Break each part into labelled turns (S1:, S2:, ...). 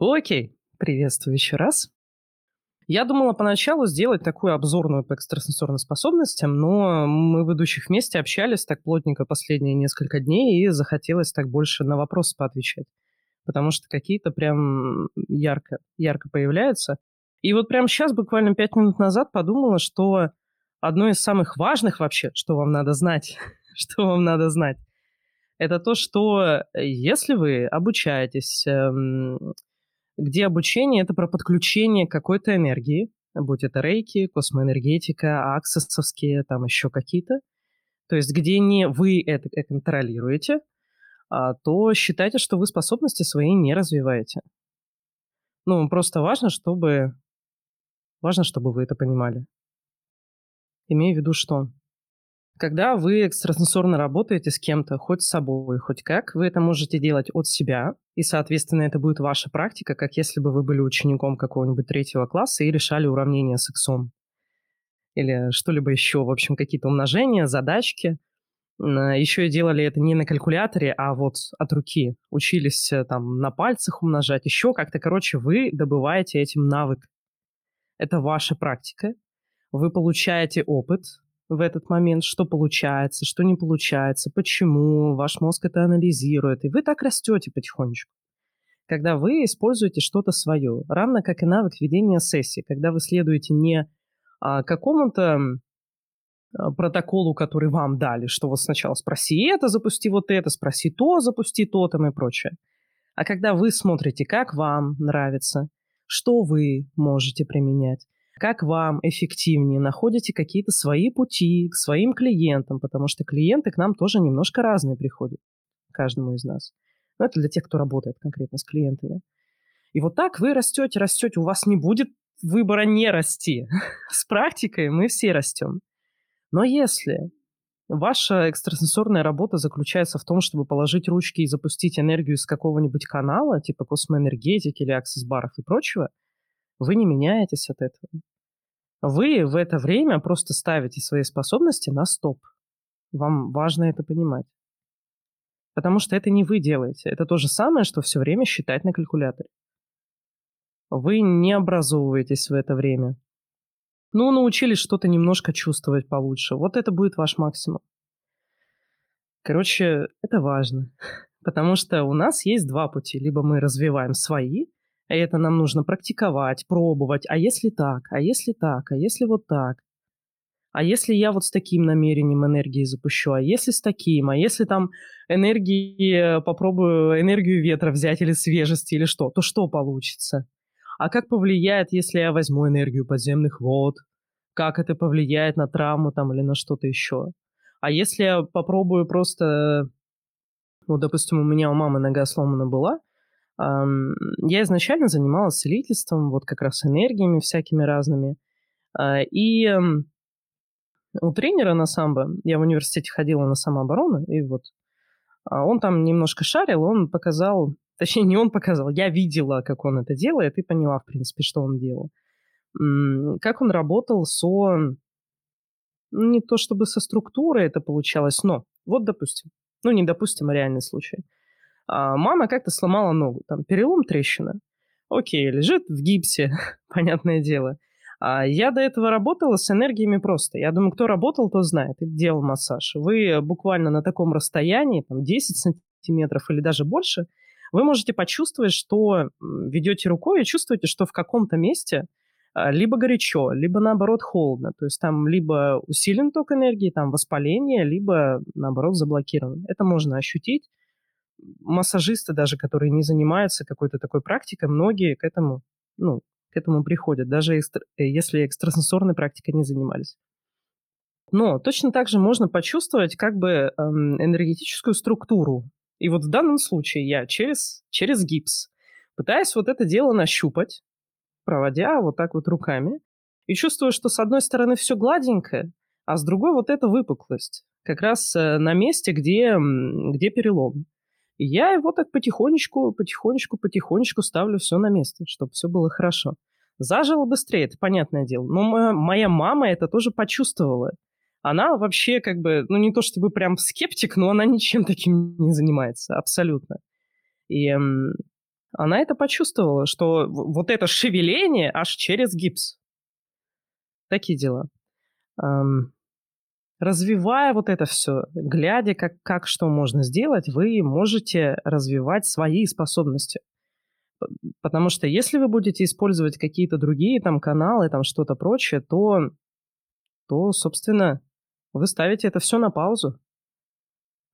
S1: Окей, приветствую еще раз. Я думала поначалу сделать такую обзорную по экстрасенсорным способностям, но мы в идущих вместе общались так плотненько последние несколько дней, и захотелось так больше на вопросы поотвечать. Потому что какие-то прям ярко, ярко появляются. И вот прямо сейчас, буквально пять минут назад, подумала, что одно из самых важных вообще, что вам надо знать, что вам надо знать, это то, что если вы обучаетесь эм, где обучение — это про подключение какой-то энергии, будь это рейки, космоэнергетика, аксессовские, там еще какие-то. То есть где не вы это контролируете, а, то считайте, что вы способности свои не развиваете. Ну, просто важно, чтобы... Важно, чтобы вы это понимали. Имею в виду, что когда вы экстрасенсорно работаете с кем-то, хоть с собой, хоть как, вы это можете делать от себя, и, соответственно, это будет ваша практика, как если бы вы были учеником какого-нибудь третьего класса и решали уравнение с иксом. Или что-либо еще, в общем, какие-то умножения, задачки. Еще и делали это не на калькуляторе, а вот от руки. Учились э, там на пальцах умножать, еще как-то. Короче, вы добываете этим навык. Это ваша практика. Вы получаете опыт, в этот момент, что получается, что не получается, почему, ваш мозг это анализирует, и вы так растете потихонечку. Когда вы используете что-то свое, равно как и навык ведения сессии, когда вы следуете не а, какому-то а, протоколу, который вам дали, что вот сначала спроси это, запусти вот это, спроси то, запусти то там и прочее. А когда вы смотрите, как вам нравится, что вы можете применять, как вам эффективнее, находите какие-то свои пути к своим клиентам, потому что клиенты к нам тоже немножко разные приходят, каждому из нас. Но это для тех, кто работает конкретно с клиентами. И вот так вы растете, растете, у вас не будет выбора не расти. С практикой мы все растем. Но если ваша экстрасенсорная работа заключается в том, чтобы положить ручки и запустить энергию из какого-нибудь канала, типа космоэнергетики или аксесс-баров и прочего, вы не меняетесь от этого. Вы в это время просто ставите свои способности на стоп. Вам важно это понимать. Потому что это не вы делаете. Это то же самое, что все время считать на калькуляторе. Вы не образовываетесь в это время. Ну, научились что-то немножко чувствовать получше. Вот это будет ваш максимум. Короче, это важно. Потому что у нас есть два пути. Либо мы развиваем свои, это нам нужно практиковать, пробовать. А если так? А если так? А если вот так? А если я вот с таким намерением энергии запущу? А если с таким? А если там энергии, попробую энергию ветра взять или свежести или что? То что получится? А как повлияет, если я возьму энергию подземных вод? Как это повлияет на травму там или на что-то еще? А если я попробую просто... Ну, допустим, у меня у мамы нога сломана была, я изначально занималась целительством, вот как раз энергиями всякими разными. А, и у тренера на самбо, я в университете ходила на самооборону, и вот а, он там немножко шарил, он показал, точнее, не он показал, я видела, как он это делает, и поняла, в принципе, что он делал. Как он работал со... Не то чтобы со структурой это получалось, но вот, допустим, ну, не допустим, а реальный случай – а мама как-то сломала ногу, там перелом, трещина. Окей, лежит в гипсе, понятное дело. А я до этого работала с энергиями просто. Я думаю, кто работал, то знает. И делал массаж. Вы буквально на таком расстоянии, там 10 сантиметров или даже больше, вы можете почувствовать, что ведете рукой и чувствуете, что в каком-то месте а, либо горячо, либо наоборот холодно. То есть там либо усилен ток энергии, там воспаление, либо наоборот заблокирован. Это можно ощутить массажисты даже, которые не занимаются какой-то такой практикой, многие к этому, ну, к этому приходят, даже экстра, э, если экстрасенсорной практикой не занимались. Но точно так же можно почувствовать как бы эм, энергетическую структуру. И вот в данном случае я через, через гипс пытаюсь вот это дело нащупать, проводя вот так вот руками, и чувствую, что с одной стороны все гладенькое, а с другой вот эта выпуклость, как раз э, на месте, где, где перелом. И я его так потихонечку, потихонечку, потихонечку ставлю все на место, чтобы все было хорошо. Зажило быстрее, это понятное дело. Но моя, моя мама это тоже почувствовала. Она вообще как бы, ну не то чтобы прям скептик, но она ничем таким не занимается, абсолютно. И Она это почувствовала, что вот это шевеление аж через гипс. Такие дела. Эм, развивая вот это все, глядя, как, как что можно сделать, вы можете развивать свои способности. Потому что если вы будете использовать какие-то другие там каналы, там что-то прочее, то, то, собственно, вы ставите это все на паузу.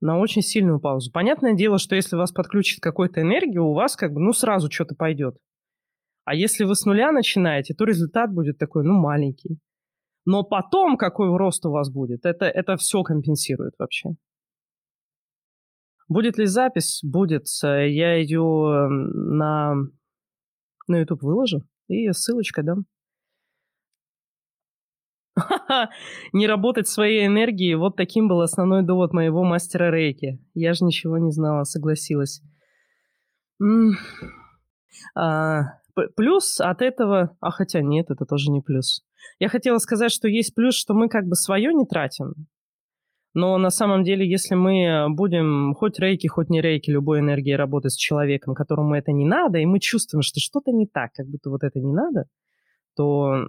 S1: На очень сильную паузу. Понятное дело, что если вас подключит какой-то энергию, у вас как бы, ну, сразу что-то пойдет. А если вы с нуля начинаете, то результат будет такой, ну, маленький. Но потом какой рост у вас будет, это, это все компенсирует вообще. Будет ли запись? Будет. Я ее на, на YouTube выложу и ссылочкой дам. Не работать своей энергией. Вот таким был основной довод моего мастера рейки. Я же ничего не знала, согласилась. А, плюс от этого... А хотя нет, это тоже не плюс. Я хотела сказать, что есть плюс, что мы как бы свое не тратим. Но на самом деле, если мы будем хоть рейки, хоть не рейки, любой энергией работать с человеком, которому это не надо, и мы чувствуем, что что-то не так, как будто вот это не надо, то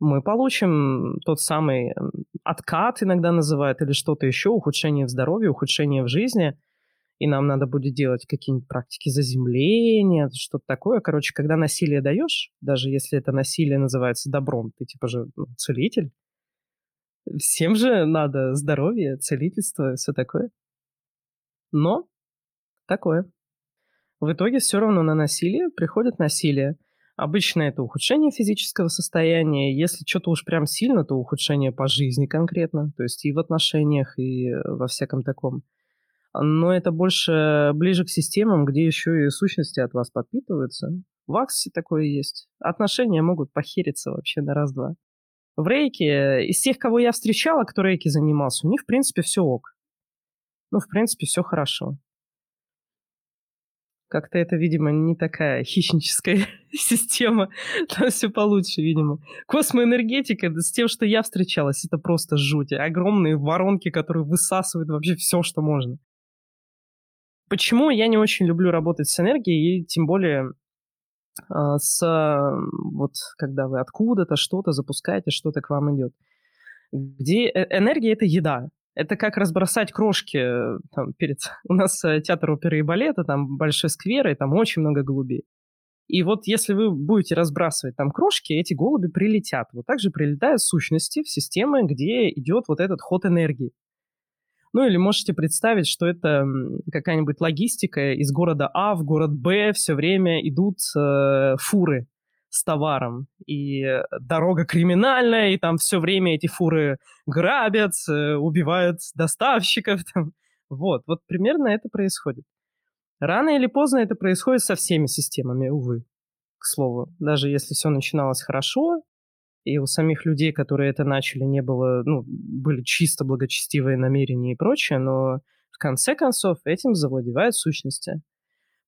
S1: мы получим тот самый откат, иногда называют, или что-то еще, ухудшение в здоровье, ухудшение в жизни, и нам надо будет делать какие-нибудь практики заземления, что-то такое. Короче, когда насилие даешь, даже если это насилие называется добром, ты типа же ну, целитель, всем же надо здоровье, целительство, все такое. Но такое. В итоге все равно на насилие приходит насилие – Обычно это ухудшение физического состояния. Если что-то уж прям сильно, то ухудшение по жизни конкретно. То есть и в отношениях, и во всяком таком. Но это больше ближе к системам, где еще и сущности от вас подпитываются. В Аксе такое есть. Отношения могут похериться вообще на раз-два. В рейке, из тех, кого я встречала, кто рейки занимался, у них, в принципе, все ок. Ну, в принципе, все хорошо. Как-то это, видимо, не такая хищническая система. Там все получше, видимо. Космоэнергетика с тем, что я встречалась, это просто жуть. Огромные воронки, которые высасывают вообще все, что можно. Почему я не очень люблю работать с энергией, и тем более а, с вот когда вы откуда-то что-то запускаете, что-то к вам идет. Где э, энергия это еда. Это как разбросать крошки э, там, перед... У нас э, театр оперы и балета, там большой сквер, и там очень много голубей. И вот если вы будете разбрасывать там крошки, эти голуби прилетят. Вот так же прилетают сущности в системы, где идет вот этот ход энергии. Ну или можете представить, что это какая-нибудь логистика из города А в город Б все время идут э, фуры с товаром. И дорога криминальная, и там все время эти фуры грабят, э, убивают доставщиков. Там. Вот, вот примерно это происходит. Рано или поздно это происходит со всеми системами, увы, к слову. Даже если все начиналось хорошо, и у самих людей, которые это начали, не было, ну, были чисто благочестивые намерения и прочее, но в конце концов этим завладевают сущности.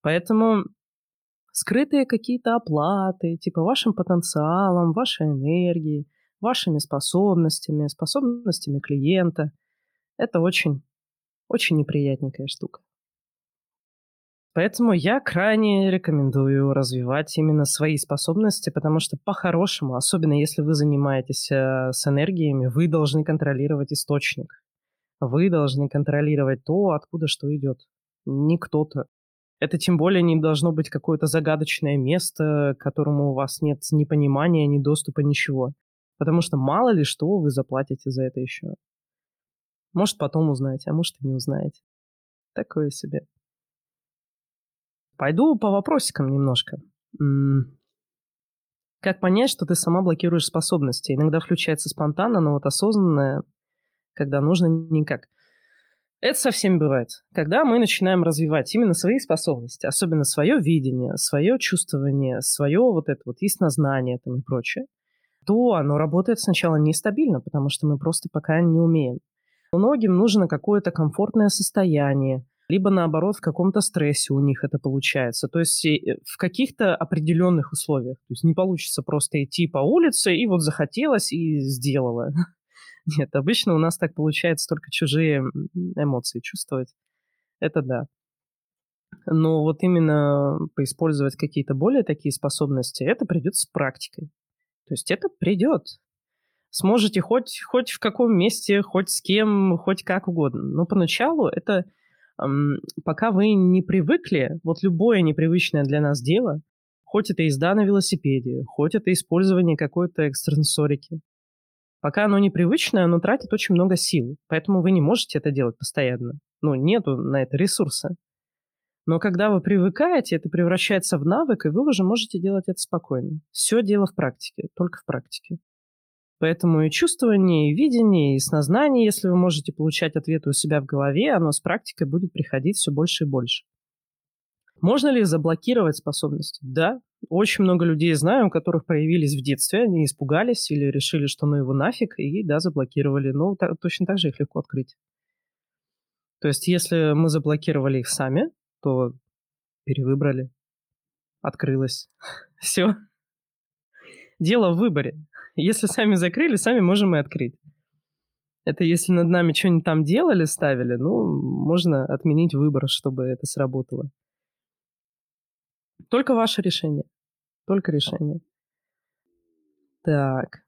S1: Поэтому скрытые какие-то оплаты, типа вашим потенциалом, вашей энергией, вашими способностями, способностями клиента. Это очень, очень неприятненькая штука. Поэтому я крайне рекомендую развивать именно свои способности, потому что по-хорошему, особенно если вы занимаетесь э, с энергиями, вы должны контролировать источник. Вы должны контролировать то, откуда что идет. Не кто-то. Это тем более не должно быть какое-то загадочное место, к которому у вас нет ни понимания, ни доступа, ничего. Потому что мало ли что вы заплатите за это еще. Может, потом узнаете, а может, и не узнаете. Такое себе. Пойду по вопросикам немножко. Как понять, что ты сама блокируешь способности? Иногда включается спонтанно, но вот осознанное, когда нужно, никак. Это со всеми бывает. Когда мы начинаем развивать именно свои способности, особенно свое видение, свое чувствование, свое вот это вот яснознание там и прочее, то оно работает сначала нестабильно, потому что мы просто пока не умеем. Многим нужно какое-то комфортное состояние, либо наоборот в каком-то стрессе у них это получается. То есть э, в каких-то определенных условиях. То есть не получится просто идти по улице и вот захотелось и сделала. Нет, обычно у нас так получается только чужие эмоции чувствовать. Это да. Но вот именно поиспользовать какие-то более такие способности, это придет с практикой. То есть это придет. Сможете хоть, хоть в каком месте, хоть с кем, хоть как угодно. Но поначалу это пока вы не привыкли, вот любое непривычное для нас дело, хоть это езда на велосипеде, хоть это использование какой-то экстрасенсорики, пока оно непривычное, оно тратит очень много сил, поэтому вы не можете это делать постоянно. Ну, нету на это ресурса. Но когда вы привыкаете, это превращается в навык, и вы уже можете делать это спокойно. Все дело в практике, только в практике. Поэтому и чувствование, и видение, и снознание, если вы можете получать ответы у себя в голове, оно с практикой будет приходить все больше и больше. Можно ли заблокировать способности? Да. Очень много людей знаю, у которых появились в детстве, они испугались или решили, что ну его нафиг, и да, заблокировали. Но так, точно так же их легко открыть. То есть если мы заблокировали их сами, то перевыбрали, открылось. Все. Дело в выборе. Если сами закрыли, сами можем и открыть. Это если над нами что-нибудь там делали, ставили, ну, можно отменить выбор, чтобы это сработало. Только ваше решение. Только решение. Так.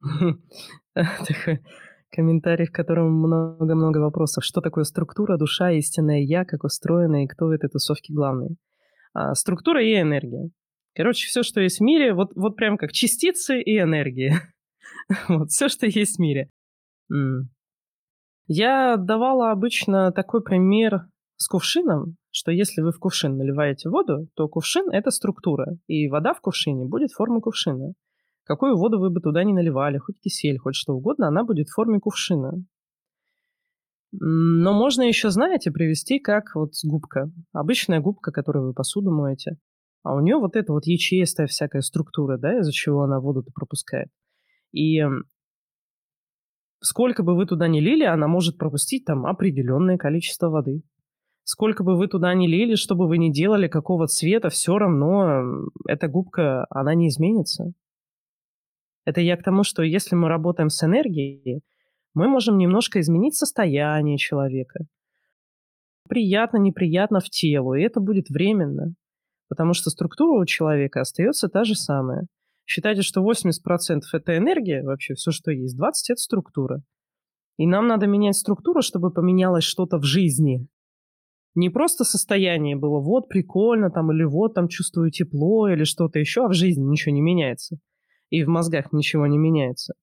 S1: Комментарий, в котором много-много вопросов. Что такое структура, душа, истинное я, как устроена и кто в этой тусовке главный? А, структура и энергия. Короче, все, что есть в мире, вот, вот прям как частицы и энергия. вот, все, что есть в мире. Я давала обычно такой пример с кувшином, что если вы в кувшин наливаете воду, то кувшин — это структура, и вода в кувшине будет формы кувшина. Какую воду вы бы туда не наливали, хоть кисель, хоть что угодно, она будет в форме кувшина. Но можно еще, знаете, привести как вот губка. Обычная губка, которую вы посуду моете. А у нее вот эта вот ячеистая всякая структура, да, из-за чего она воду-то пропускает. И сколько бы вы туда ни лили, она может пропустить там определенное количество воды. Сколько бы вы туда ни лили, что бы вы ни делали, какого цвета, все равно эта губка, она не изменится. Это я к тому, что если мы работаем с энергией, мы можем немножко изменить состояние человека. Приятно, неприятно в телу, и это будет временно. Потому что структура у человека остается та же самая. Считайте, что 80% это энергия, вообще все, что есть, 20% это структура. И нам надо менять структуру, чтобы поменялось что-то в жизни. Не просто состояние было, вот прикольно там, или вот там чувствую тепло, или что-то еще, а в жизни ничего не меняется и в мозгах ничего не меняется,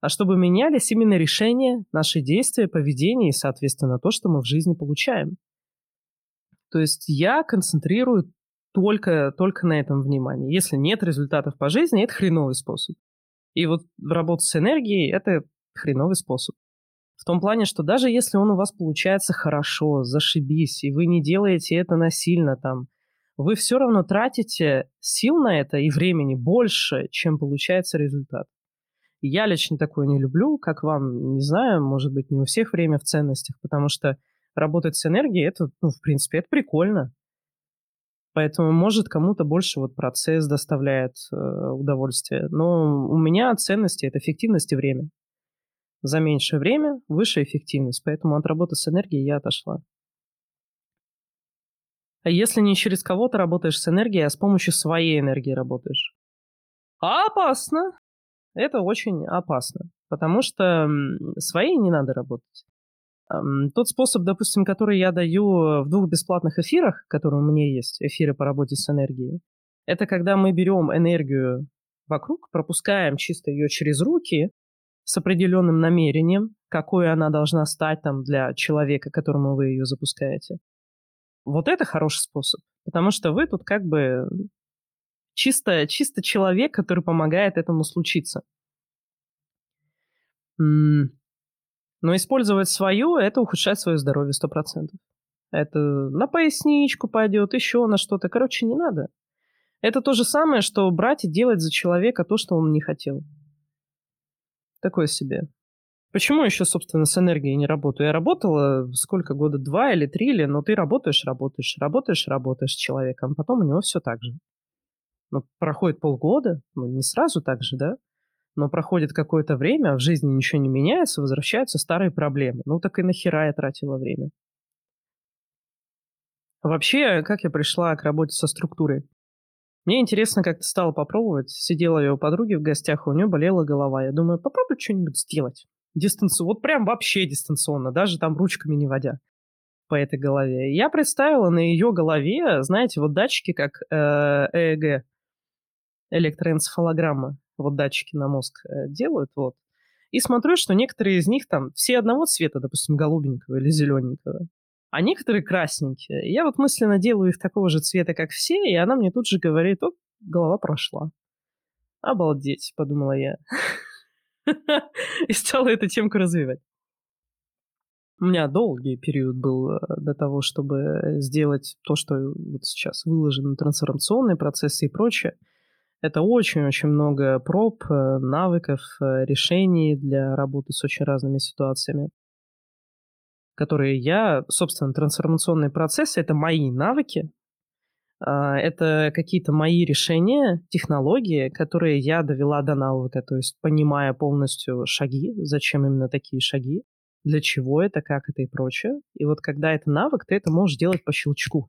S1: а чтобы менялись именно решения, наши действия, поведение и, соответственно, то, что мы в жизни получаем. То есть я концентрирую только, только на этом внимание. Если нет результатов по жизни, это хреновый способ. И вот работа с энергией – это хреновый способ. В том плане, что даже если он у вас получается хорошо, зашибись, и вы не делаете это насильно там, вы все равно тратите сил на это и времени больше, чем получается результат. Я лично такое не люблю, как вам, не знаю, может быть, не у всех время в ценностях, потому что работать с энергией, это, ну, в принципе, это прикольно. Поэтому, может, кому-то больше вот процесс доставляет э, удовольствие. Но у меня ценности – это эффективность и время. За меньшее время выше эффективность. Поэтому от работы с энергией я отошла. А если не через кого-то работаешь с энергией, а с помощью своей энергии работаешь? Опасно. Это очень опасно, потому что своей не надо работать. Тот способ, допустим, который я даю в двух бесплатных эфирах, которые у меня есть, эфиры по работе с энергией, это когда мы берем энергию вокруг, пропускаем чисто ее через руки с определенным намерением, какой она должна стать там для человека, которому вы ее запускаете. Вот это хороший способ, потому что вы тут как бы чисто, чисто человек, который помогает этому случиться. Но использовать свое – это ухудшать свое здоровье 100%. Это на поясничку пойдет, еще на что-то. Короче, не надо. Это то же самое, что брать и делать за человека то, что он не хотел. Такое себе. Почему еще, собственно, с энергией не работаю? Я работала сколько года, два или три, или, но ты работаешь, работаешь, работаешь, работаешь с человеком, потом у него все так же. Ну, проходит полгода, ну, не сразу так же, да? Но проходит какое-то время, в жизни ничего не меняется, возвращаются старые проблемы. Ну, так и нахера я тратила время? Вообще, как я пришла к работе со структурой? Мне интересно, как ты стала попробовать. Сидела я у подруги в гостях, у нее болела голова. Я думаю, попробуй что-нибудь сделать. Дистанционно. Вот прям вообще дистанционно, даже там ручками не водя по этой голове. Я представила на ее голове, знаете, вот датчики, как э, ЭЭГ, электроэнцефалограмма, вот датчики на мозг э, делают, вот. И смотрю, что некоторые из них там все одного цвета, допустим, голубенького или зелененького, а некоторые красненькие. Я вот мысленно делаю их такого же цвета, как все, и она мне тут же говорит, о, голова прошла. Обалдеть, подумала я. И стала эту темку развивать. У меня долгий период был э, до того, чтобы сделать то, что вот сейчас выложено, трансформационные процессы и прочее. Это очень-очень много проб, э, навыков, э, решений для работы с очень разными ситуациями, которые я, собственно, трансформационные процессы — это мои навыки, а, это какие-то мои решения, технологии, которые я довела до навыка, то есть понимая полностью шаги, зачем именно такие шаги, для чего это, как это и прочее. И вот когда это навык, ты это можешь делать по щелчку.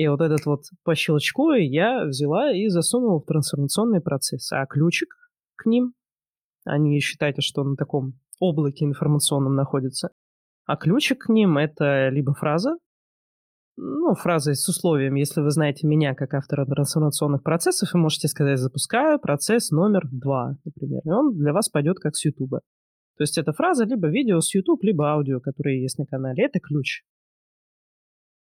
S1: И вот этот вот по щелчку я взяла и засунула в трансформационный процесс. А ключик к ним, они считайте, что на таком облаке информационном находится, а ключик к ним — это либо фраза, ну, фраза с условием, если вы знаете меня как автора трансформационных процессов, вы можете сказать «запускаю процесс номер два», например, и он для вас пойдет как с YouTube. То есть эта фраза либо видео с YouTube, либо аудио, которые есть на канале. Это ключ.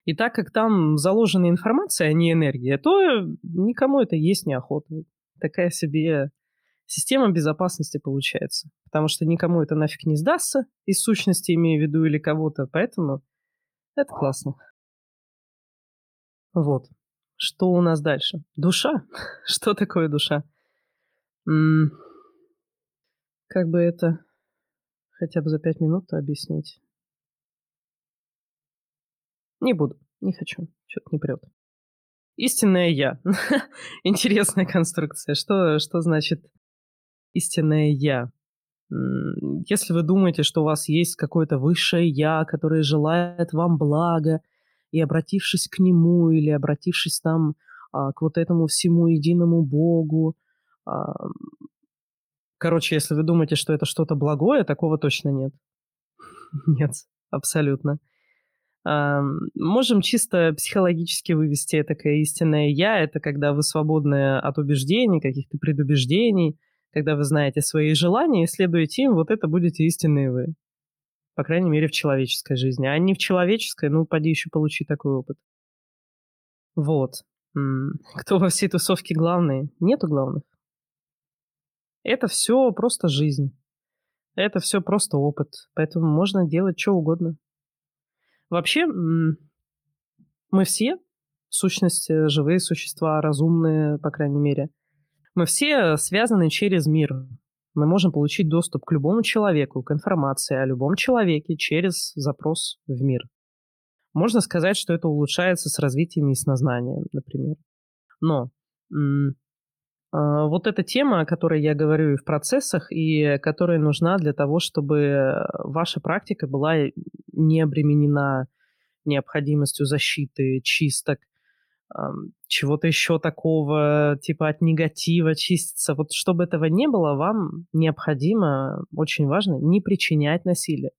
S1: И так как там заложена информация, а не энергия, то никому это есть неохота. Такая себе система безопасности получается. Потому что никому это нафиг не сдастся, из сущности имею в виду или кого-то. Поэтому это классно. Вот. Что у нас дальше? Душа. Что такое душа? Как бы это хотя бы за пять минут объяснить. Не буду, не хочу, что-то не прет. Истинное я. Интересная конструкция. Что, что значит истинное я? Если вы думаете, что у вас есть какое-то высшее я, которое желает вам блага, и обратившись к нему или обратившись там а, к вот этому всему единому Богу, а, Короче, если вы думаете, что это что-то благое, такого точно нет. Нет, абсолютно. Можем чисто психологически вывести это такое истинное «я». Это когда вы свободны от убеждений, каких-то предубеждений, когда вы знаете свои желания и следуете им, вот это будете истинные вы. По крайней мере, в человеческой жизни. А не в человеческой, ну, поди еще получи такой опыт. Вот. Кто во всей тусовке главный? Нету главных. Это все просто жизнь. Это все просто опыт. Поэтому можно делать что угодно. Вообще, мы все, сущности, живые существа, разумные, по крайней мере. Мы все связаны через мир. Мы можем получить доступ к любому человеку, к информации о любом человеке через запрос в мир. Можно сказать, что это улучшается с развитием яснознания, например. Но вот эта тема, о которой я говорю и в процессах, и которая нужна для того, чтобы ваша практика была не обременена необходимостью защиты, чисток, чего-то еще такого, типа от негатива чиститься. Вот чтобы этого не было, вам необходимо, очень важно, не причинять насилие.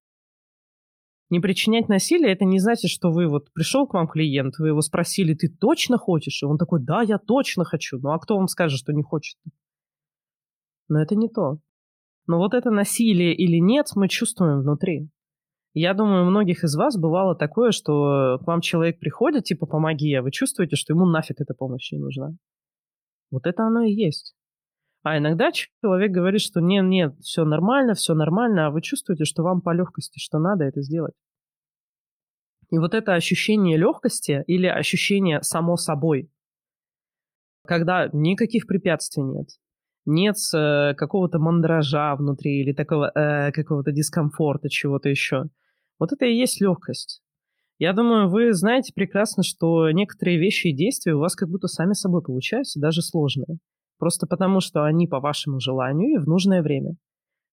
S1: Не причинять насилие, это не значит, что вы вот пришел к вам клиент, вы его спросили, ты точно хочешь? И он такой, да, я точно хочу. Ну а кто вам скажет, что не хочет? Но это не то. Но вот это насилие или нет, мы чувствуем внутри. Я думаю, у многих из вас бывало такое, что к вам человек приходит, типа, помоги, а вы чувствуете, что ему нафиг эта помощь не нужна. Вот это оно и есть. А иногда человек говорит, что нет, нет, все нормально, все нормально, а вы чувствуете, что вам по легкости, что надо это сделать. И вот это ощущение легкости или ощущение само собой, когда никаких препятствий нет, нет э, какого-то мандража внутри или такого э, какого-то дискомфорта, чего-то еще. Вот это и есть легкость. Я думаю, вы знаете прекрасно, что некоторые вещи и действия у вас как будто сами собой получаются, даже сложные. Просто потому, что они по вашему желанию и в нужное время.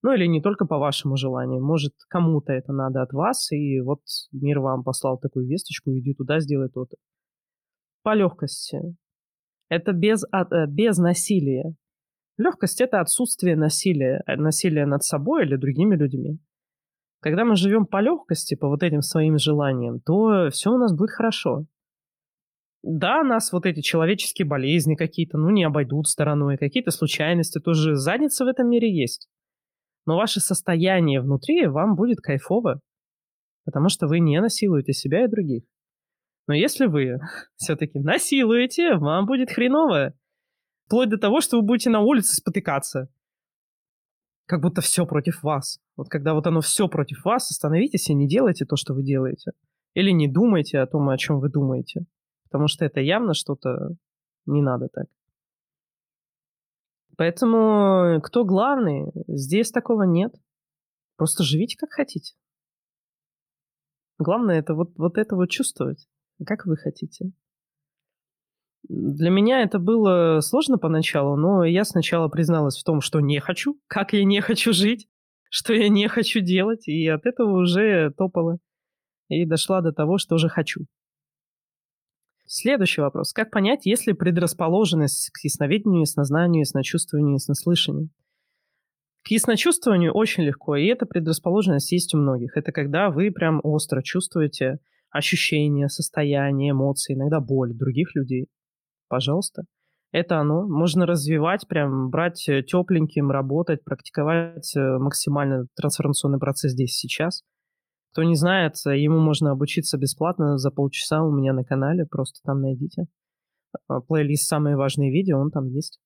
S1: Ну или не только по вашему желанию. Может, кому-то это надо от вас, и вот мир вам послал такую весточку, иди туда, сделай то-то. По легкости. Это без, э, без насилия. Легкость — это отсутствие насилия. Э, насилия над собой или другими людьми. Когда мы живем по легкости, по вот этим своим желаниям, то все у нас будет хорошо. Да, нас вот эти человеческие болезни какие-то, ну, не обойдут стороной, какие-то случайности, тоже задница в этом мире есть. Но ваше состояние внутри вам будет кайфово, потому что вы не насилуете себя и других. Но если вы все-таки насилуете, вам будет хреново. Вплоть до того, что вы будете на улице спотыкаться. Как будто все против вас. Вот когда вот оно все против вас, остановитесь и не делайте то, что вы делаете. Или не думайте о том, о чем вы думаете. Потому что это явно что-то не надо так. Поэтому кто главный, здесь такого нет. Просто живите как хотите. Главное это вот, вот это вот чувствовать, как вы хотите. Для меня это было сложно поначалу, но я сначала призналась в том, что не хочу, как я не хочу жить, что я не хочу делать, и от этого уже топала. И дошла до того, что же хочу. Следующий вопрос. Как понять, есть ли предрасположенность к ясновидению, яснознанию, ясночувствованию, яснослышанию? К ясночувствованию очень легко, и эта предрасположенность есть у многих. Это когда вы прям остро чувствуете ощущения, состояние, эмоции, иногда боль других людей. Пожалуйста. Это оно. Можно развивать, прям брать э, тепленьким, работать, практиковать э, максимально трансформационный процесс здесь сейчас – кто не знает, ему можно обучиться бесплатно за полчаса у меня на канале, просто там найдите. А, плейлист «Самые важные видео», он там есть.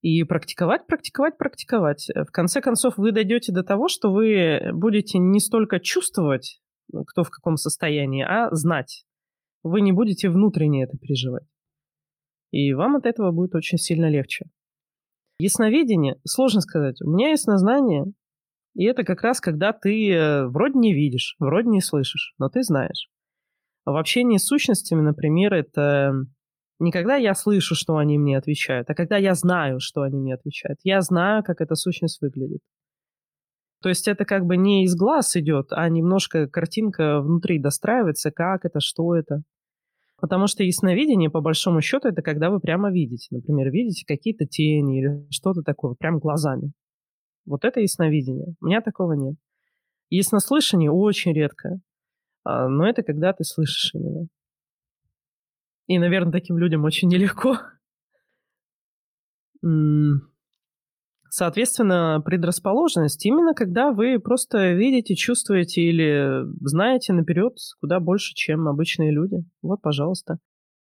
S1: И практиковать, практиковать, практиковать. В конце концов, вы дойдете до того, что вы будете не столько чувствовать, кто в каком состоянии, а знать. Вы не будете внутренне это переживать. И вам от этого будет очень сильно легче. Ясновидение, сложно сказать. У меня яснознание, и это как раз когда ты э, вроде не видишь, вроде не слышишь, но ты знаешь. В общении с сущностями, например, это не когда я слышу, что они мне отвечают, а когда я знаю, что они мне отвечают. Я знаю, как эта сущность выглядит. То есть это как бы не из глаз идет, а немножко картинка внутри достраивается, как это, что это. Потому что ясновидение, по большому счету, это когда вы прямо видите. Например, видите какие-то тени или что-то такое, прям глазами. Вот это ясновидение. У меня такого нет. Яснослышание очень редко. А, но это когда ты слышишь именно. И, наверное, таким людям очень нелегко. Соответственно, предрасположенность именно когда вы просто видите, чувствуете или знаете наперед куда больше, чем обычные люди. Вот, пожалуйста.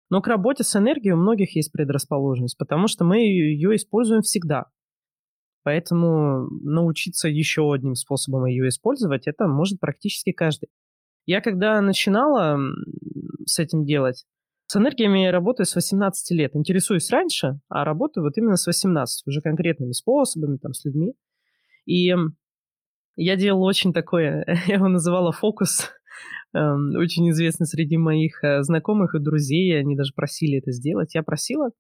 S1: Но к работе с энергией у многих есть предрасположенность, потому что мы ее используем всегда. Поэтому научиться еще одним способом ее использовать, это может практически каждый. Я когда начинала с этим делать, с энергиями я работаю с 18 лет. Интересуюсь раньше, а работаю вот именно с 18, уже конкретными способами, там, с людьми. И я делала очень такое, я его называла фокус, эм, очень известный среди моих э, знакомых и друзей, они даже просили это сделать. Я просила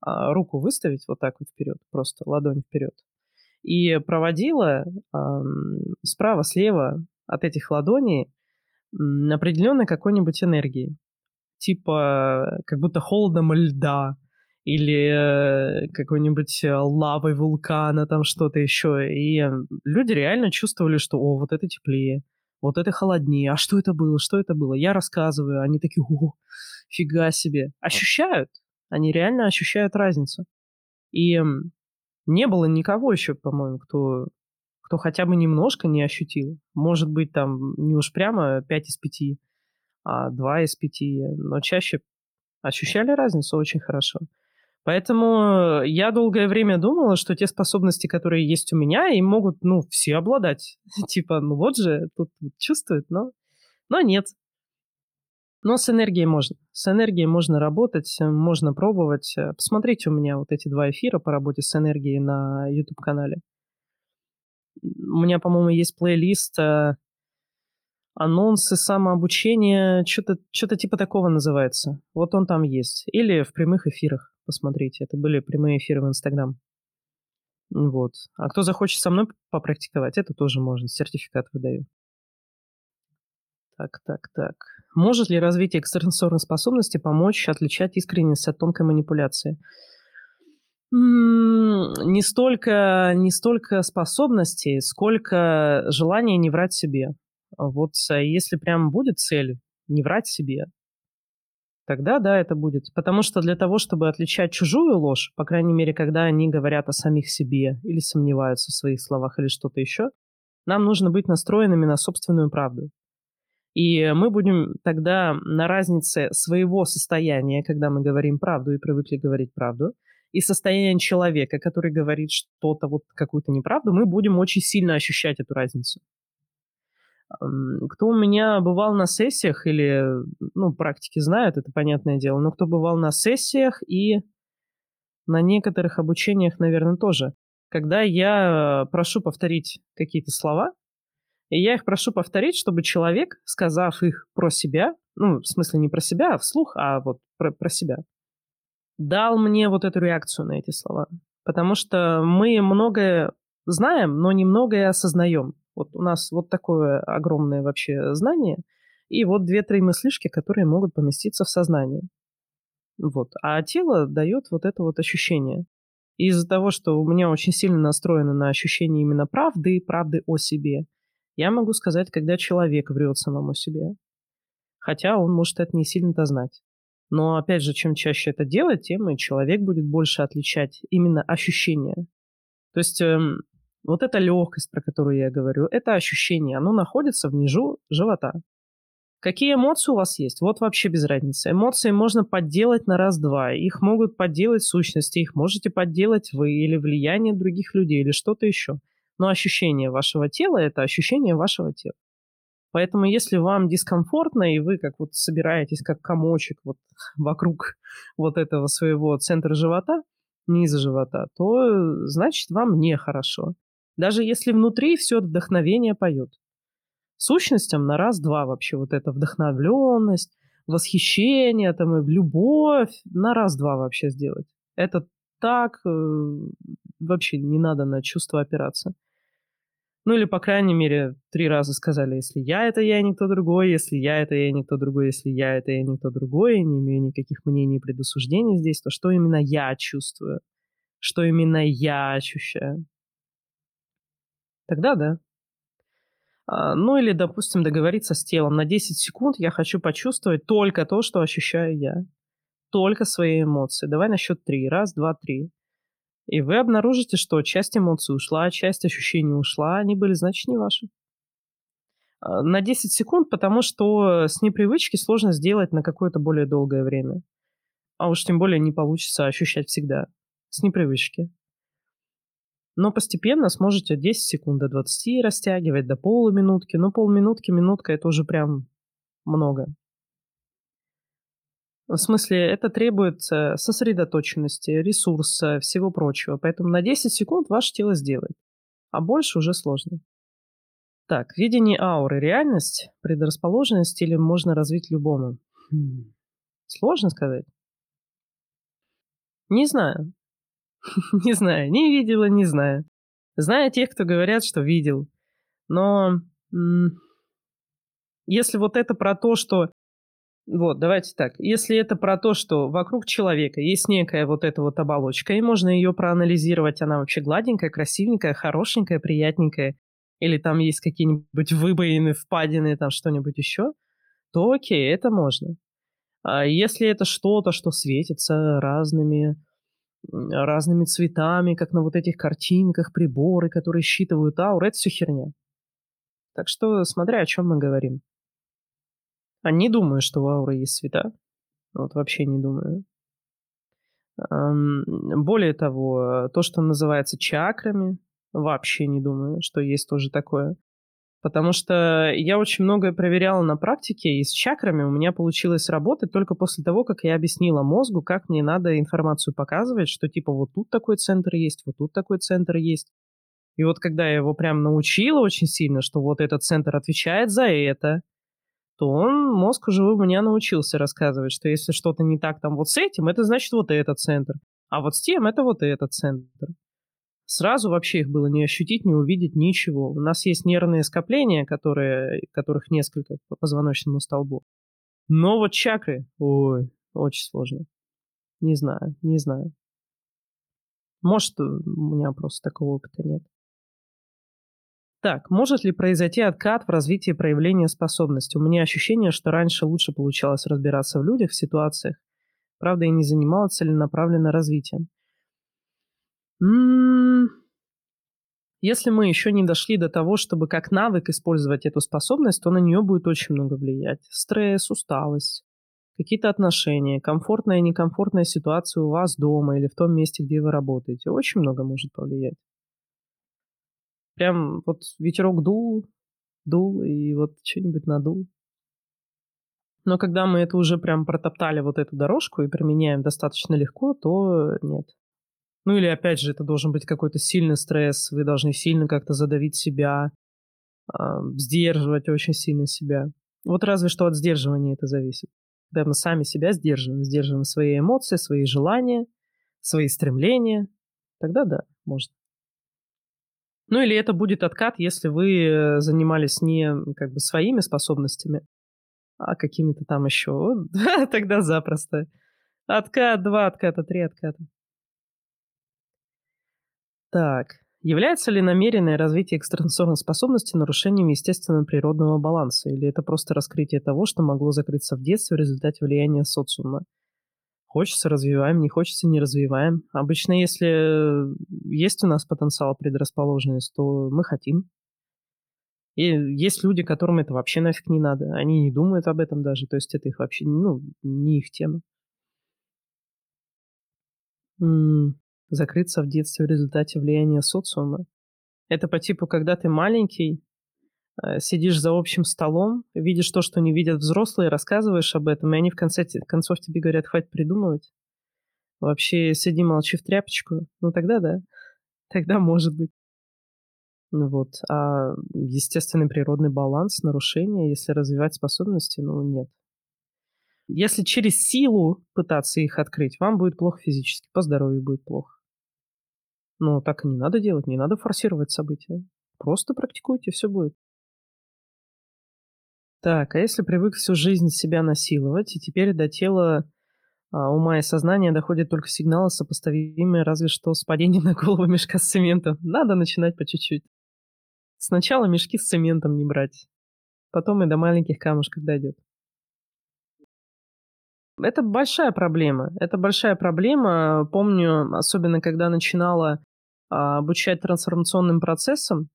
S1: а, руку выставить вот так вот вперед, просто ладонь вперед и проводила э, справа-слева от этих ладоней определенной какой-нибудь энергии. Типа как будто холодом льда или э, какой-нибудь лавой вулкана, там что-то еще. И люди реально чувствовали, что о, вот это теплее, вот это холоднее. А что это было? Что это было? Я рассказываю, они такие, о, фига себе. Ощущают. Они реально ощущают разницу. И не было никого еще, по-моему, кто, кто хотя бы немножко не ощутил. Может быть, там не уж прямо 5 из 5, а 2 из 5, но чаще ощущали разницу очень хорошо. Поэтому я долгое время думала, что те способности, которые есть у меня, им могут, ну, все обладать. типа, ну вот же, тут чувствует, но... Но нет, но с энергией можно. С энергией можно работать, можно пробовать. Посмотрите у меня вот эти два эфира по работе с энергией на YouTube-канале. У меня, по-моему, есть плейлист э, анонсы самообучения, что-то что типа такого называется. Вот он там есть. Или в прямых эфирах, посмотрите. Это были прямые эфиры в Инстаграм. Вот. А кто захочет со мной попрактиковать, это тоже можно. Сертификат выдаю. Так, так, так. Может ли развитие экстрасенсорной способности помочь отличать искренность от тонкой манипуляции? Не столько, не столько способностей, сколько желания не врать себе. Вот а если прям будет цель не врать себе, тогда да, это будет. Потому что для того, чтобы отличать чужую ложь, по крайней мере, когда они говорят о самих себе или сомневаются в своих словах или что-то еще, нам нужно быть настроенными на собственную правду. И мы будем тогда на разнице своего состояния, когда мы говорим правду и привыкли говорить правду, и состояние человека, который говорит что-то, вот какую-то неправду, мы будем очень сильно ощущать эту разницу. Кто у меня бывал на сессиях или, ну, практики знают, это понятное дело, но кто бывал на сессиях и на некоторых обучениях, наверное, тоже. Когда я прошу повторить какие-то слова, и я их прошу повторить, чтобы человек, сказав их про себя, ну, в смысле не про себя, а вслух, а вот про, про себя, дал мне вот эту реакцию на эти слова. Потому что мы многое знаем, но немногое осознаем. Вот у нас вот такое огромное вообще знание, и вот две-три мыслишки, которые могут поместиться в сознание. Вот. А тело дает вот это вот ощущение. И из-за того, что у меня очень сильно настроено на ощущение именно правды правды о себе, я могу сказать, когда человек врет самому себе. Хотя он может это не сильно-то знать. Но, опять же, чем чаще это делать, тем и человек будет больше отличать именно ощущения. То есть эм, вот эта легкость, про которую я говорю, это ощущение, оно находится внизу живота. Какие эмоции у вас есть? Вот вообще без разницы. Эмоции можно подделать на раз-два. Их могут подделать сущности, их можете подделать вы или влияние других людей, или что-то еще. Но ощущение вашего тела – это ощущение вашего тела. Поэтому если вам дискомфортно, и вы как вот собираетесь как комочек вот вокруг вот этого своего центра живота, низа живота, то значит вам нехорошо. Даже если внутри все вдохновение поет. Сущностям на раз-два вообще вот эта вдохновленность, восхищение, там, и любовь на раз-два вообще сделать. Это так э, вообще не надо на чувство опираться. Ну или, по крайней мере, три раза сказали, если я это я, никто другой, если я это я, никто другой, если я это я, никто другой, не имею никаких мнений и предосуждений здесь, то что именно я чувствую, что именно я ощущаю. Тогда да. А, ну или, допустим, договориться с телом. На 10 секунд я хочу почувствовать только то, что ощущаю я. Только свои эмоции. Давай на счет три. Раз, два, три. И вы обнаружите, что часть эмоций ушла, часть ощущений ушла, они были, значит, не ваши. А, на 10 секунд, потому что с непривычки сложно сделать на какое-то более долгое время. А уж тем более не получится ощущать всегда. С непривычки. Но постепенно сможете 10 секунд до 20 растягивать, до полуминутки. Но полминутки, минутка – это уже прям много. В смысле, это требует сосредоточенности, ресурса, всего прочего. Поэтому на 10 секунд ваше тело сделает. А больше уже сложно. Так, видение ауры. Реальность, предрасположенность или можно развить любому? Хм. Сложно сказать. Не знаю. не знаю. Не видела, не знаю. Знаю тех, кто говорят, что видел. Но если вот это про то, что вот, давайте так. Если это про то, что вокруг человека есть некая вот эта вот оболочка, и можно ее проанализировать, она вообще гладенькая, красивенькая, хорошенькая, приятненькая, или там есть какие-нибудь выбоины, впадины, там что-нибудь еще, то окей, это можно. А если это что-то, что светится разными, разными цветами, как на вот этих картинках, приборы, которые считывают ауру, это все херня. Так что смотря о чем мы говорим. А не думаю, что у ауры есть цвета. Вот вообще не думаю. Более того, то, что называется чакрами, вообще не думаю, что есть тоже такое. Потому что я очень многое проверяла на практике, и с чакрами у меня получилось работать только после того, как я объяснила мозгу, как мне надо информацию показывать, что типа вот тут такой центр есть, вот тут такой центр есть. И вот когда я его прям научила очень сильно, что вот этот центр отвечает за это, то он, мозг уже у меня научился рассказывать, что если что-то не так там вот с этим, это значит вот этот центр. А вот с тем это вот этот центр. Сразу вообще их было не ощутить, не увидеть, ничего. У нас есть нервные скопления, которые, которых несколько по позвоночному столбу. Но вот чакры, ой, очень сложно. Не знаю, не знаю. Может, у меня просто такого опыта нет. Так, может ли произойти откат в развитии проявления способности? У меня ощущение, что раньше лучше получалось разбираться в людях, в ситуациях. Правда, я не занималась целенаправленно развитием. М-м-м. Если мы еще не дошли до того, чтобы как навык использовать эту способность, то на нее будет очень много влиять. Стресс, усталость, какие-то отношения, комфортная и некомфортная ситуация у вас дома или в том месте, где вы работаете. Очень много может повлиять. Прям вот ветерок дул, дул и вот что-нибудь надул. Но когда мы это уже прям протоптали вот эту дорожку и применяем достаточно легко, то нет. Ну или опять же, это должен быть какой-то сильный стресс, вы должны сильно как-то задавить себя, э, сдерживать очень сильно себя. Вот разве что от сдерживания это зависит. Когда мы сами себя сдерживаем, сдерживаем свои эмоции, свои желания, свои стремления, тогда да, может. Ну или это будет откат, если вы э, занимались не как бы своими способностями, а какими-то там еще. Тогда запросто. Откат, два отката, три отката. Так. Является ли намеренное развитие экстрасенсорной способности нарушением естественного природного баланса? Или это просто раскрытие того, что могло закрыться в детстве в результате влияния социума? Хочется – развиваем, не хочется – не развиваем. Обычно, если есть у нас потенциал, предрасположенность, то мы хотим. И есть люди, которым это вообще нафиг не надо. Они не думают об этом даже. То есть это их вообще, ну, не их тема. Закрыться в детстве в результате влияния социума. Это по типу, когда ты маленький, э, сидишь за общим столом, видишь то, что не видят взрослые, рассказываешь об этом, и они в конце концов тебе говорят, хватит придумывать. Вообще сиди, молчи в тряпочку. Ну тогда да. Тогда может быть. Ну вот. А естественный природный баланс, нарушение, если развивать способности, ну нет. Если через силу пытаться их открыть, вам будет плохо физически, по здоровью будет плохо. Ну, так и не надо делать, не надо форсировать события. Просто практикуйте, все будет. Так, а если привык всю жизнь себя насиловать, и теперь до тела а, ума и сознания доходят только сигналы, сопоставимые разве что с падением на голову мешка с цементом, надо начинать по чуть-чуть. Сначала мешки с цементом не брать, потом и до маленьких камушков дойдет. Это большая проблема. Это большая проблема. Помню, особенно когда начинала а, обучать трансформационным процессам,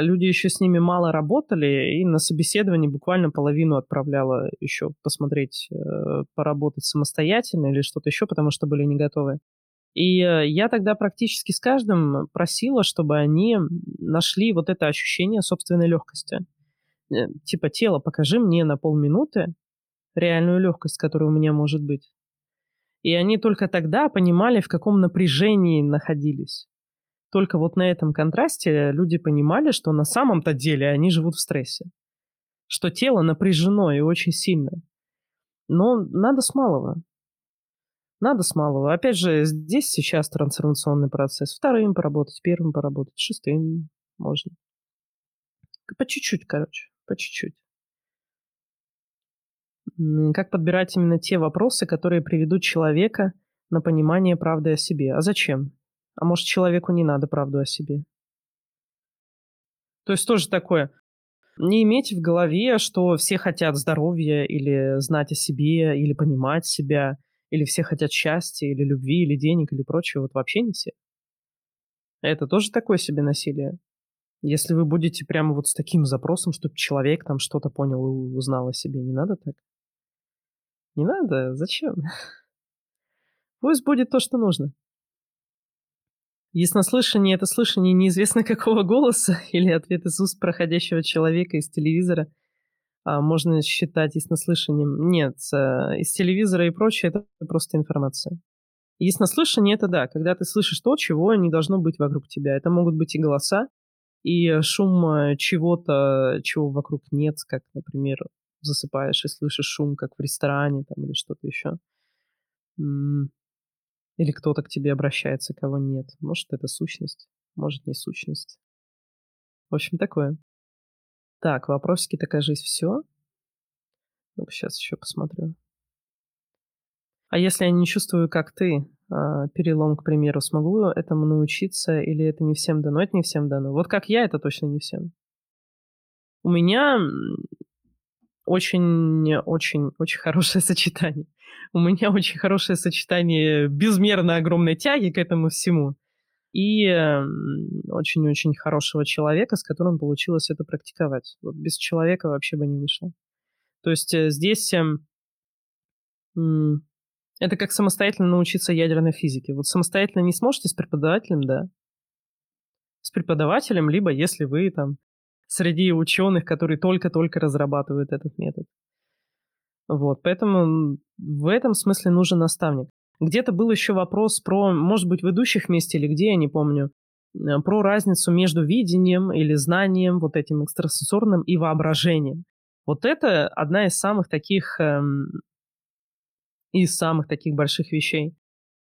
S1: люди еще с ними мало работали, и на собеседовании буквально половину отправляла еще посмотреть, э, поработать самостоятельно или что-то еще, потому что были не готовы. И э, я тогда практически с каждым просила, чтобы они нашли вот это ощущение собственной легкости. Э, типа, тело, покажи мне на полминуты, реальную легкость, которая у меня может быть. И они только тогда понимали, в каком напряжении находились. Только вот на этом контрасте люди понимали, что на самом-то деле они живут в стрессе. Что тело напряжено и очень сильно. Но надо с малого. Надо с малого. Опять же, здесь сейчас трансформационный процесс. Вторым поработать, первым поработать, шестым можно. По чуть-чуть, короче, по чуть-чуть. Как подбирать именно те вопросы, которые приведут человека на понимание правды о себе? А зачем? А может, человеку не надо правду о себе? То есть тоже такое. Не иметь в голове, что все хотят здоровья или знать о себе, или понимать себя, или все хотят счастья, или любви, или денег, или прочего. Вот вообще не все. Это тоже такое себе насилие. Если вы будете прямо вот с таким запросом, чтобы человек там что-то понял и узнал о себе, не надо так. Не надо? Зачем? Пусть будет то, что нужно. Яснослышание — это слышание неизвестно какого голоса или ответ из уст проходящего человека из телевизора а, можно считать яснослышанием. Нет, э, из телевизора и прочее это просто информация. Яснослышание — это да, когда ты слышишь то, чего не должно быть вокруг тебя. Это могут быть и голоса, и шум э, чего-то, чего вокруг нет, как, например, засыпаешь и слышишь шум, как в ресторане там, или что-то еще. Или кто-то к тебе обращается, кого нет. Может, это сущность. может, не сущность. В общем, такое. Так, вопросики-то, кажись, все. Ну-ка, сейчас еще посмотрю. А если я не чувствую, как ты, а, перелом, к примеру, смогу этому научиться или это не всем дано? Это не всем дано. Вот как я, это точно не всем. У меня очень-очень-очень хорошее сочетание. У меня очень хорошее сочетание безмерно огромной тяги к этому всему и очень-очень хорошего человека, с которым получилось это практиковать. Вот без человека вообще бы не вышло. То есть э, здесь эм, это как самостоятельно научиться ядерной физике. Вот самостоятельно не сможете с преподавателем, да. С преподавателем, либо если вы там среди ученых, которые только-только разрабатывают этот метод. Вот, поэтому в этом смысле нужен наставник. Где-то был еще вопрос про, может быть, в идущих вместе или где, я не помню, э, про разницу между видением или знанием, вот этим экстрасенсорным, и воображением. Вот это одна из самых таких, эм, из самых таких больших вещей.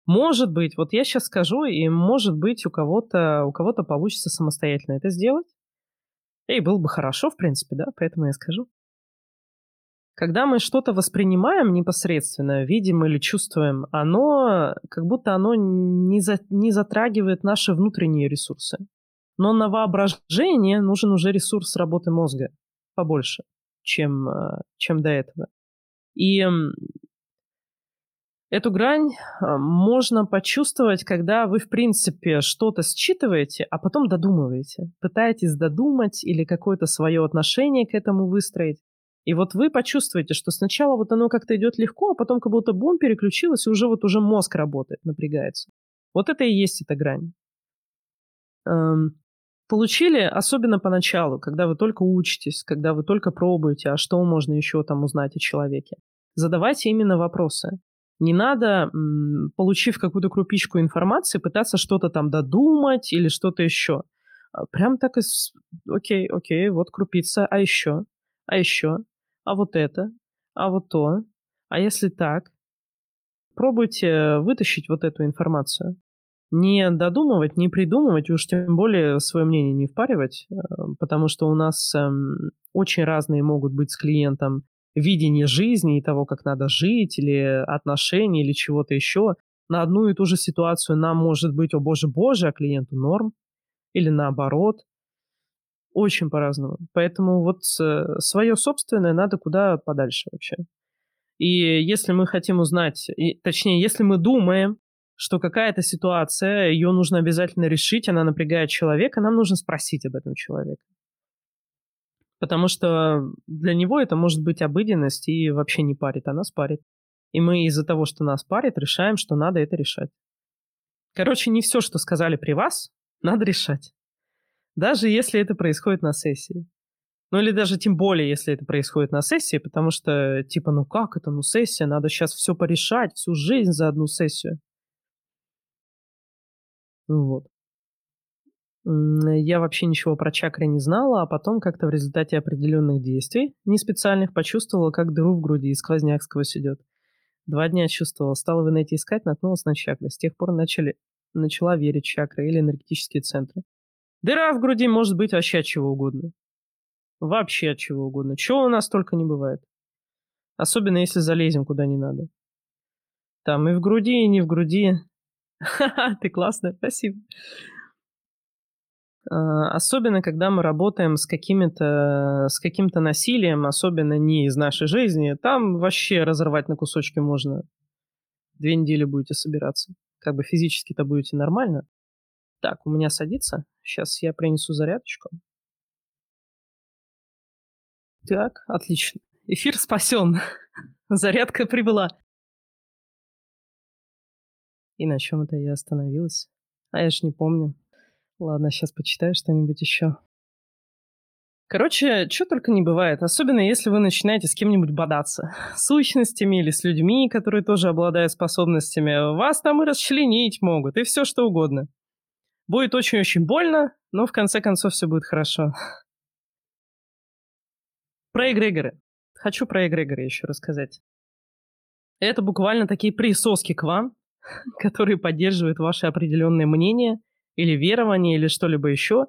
S1: Может быть, вот я сейчас скажу, и может быть у кого-то, у кого-то получится самостоятельно это сделать. И было бы хорошо, в принципе, да, поэтому я скажу. Когда мы что-то воспринимаем непосредственно, видим или чувствуем, оно как будто оно не, за, не затрагивает наши внутренние ресурсы. Но на воображение нужен уже ресурс работы мозга побольше, чем, э, чем до этого. И эту грань э, можно почувствовать, когда вы, в принципе, что-то считываете, а потом додумываете. Пытаетесь додумать или какое-то свое отношение к этому выстроить. И вот вы почувствуете, что сначала вот оно как-то идет легко, а потом как будто бум переключилось, и уже вот уже мозг работает, напрягается. Вот это и есть эта грань. Эм, получили, особенно поначалу, когда вы только учитесь, когда вы только пробуете, а что можно еще там узнать о человеке. Задавайте именно вопросы. Не надо, получив какую-то крупичку информации, пытаться что-то там додумать или что-то еще. А прям так и... Окей, окей, вот крупица, а еще? А еще? А вот это, а вот то, а если так. Пробуйте вытащить вот эту информацию. Не додумывать, не придумывать, уж тем более свое мнение не впаривать, э, потому что у нас эм, очень разные могут быть с клиентом видение жизни и того, как надо жить, или отношений, или чего-то еще. На одну и ту же ситуацию нам может быть, о боже, боже, а клиенту норм. Или наоборот. Очень по-разному. Поэтому вот э, свое собственное надо куда подальше вообще. И если мы хотим узнать, и, точнее, если мы думаем, что какая-то ситуация, ее нужно обязательно решить, она напрягает человека, нам нужно спросить об этом человека. Потому что для него это может быть обыденность и вообще не парит, а нас парит. И мы из-за того, что нас парит, решаем, что надо это решать. Короче, не все, что сказали при вас, надо решать. Даже если это происходит на сессии. Ну или даже тем более, если это происходит на сессии, потому что, типа, ну как это, ну сессия, надо сейчас все порешать, всю жизнь за одну сессию. Вот. Я вообще ничего про чакры не знала, а потом как-то в результате определенных действий, не специальных, почувствовала, как дыру в груди и сквозняк сквозь идет. Два дня чувствовала, стала в инете искать, наткнулась на чакры. С тех пор начали, начала верить в чакры или энергетические центры. Дыра в груди может быть вообще от чего угодно. Вообще от чего угодно. Чего у нас только не бывает. Особенно если залезем куда не надо. Там и в груди, и не в груди. Ха-ха, ты классная, спасибо. А, особенно, когда мы работаем с, какими-то, с каким-то насилием, особенно не из нашей жизни, там вообще разорвать на кусочки можно. Две недели будете собираться. Как бы физически-то будете нормально, так, у меня садится. Сейчас я принесу зарядочку. Так, отлично. Эфир спасен. Зарядка прибыла. И на чем это я остановилась? А я ж не помню. Ладно, сейчас почитаю что-нибудь еще. Короче, что только не бывает, особенно если вы начинаете с кем-нибудь бодаться. С сущностями или с людьми, которые тоже обладают способностями. Вас там и расчленить могут, и все что угодно. Будет очень-очень больно, но в конце концов все будет хорошо. Про эгрегоры. Хочу про эгрегоры еще рассказать. Это буквально такие присоски к вам, которые поддерживают ваши определенные мнения или верования, или что-либо еще.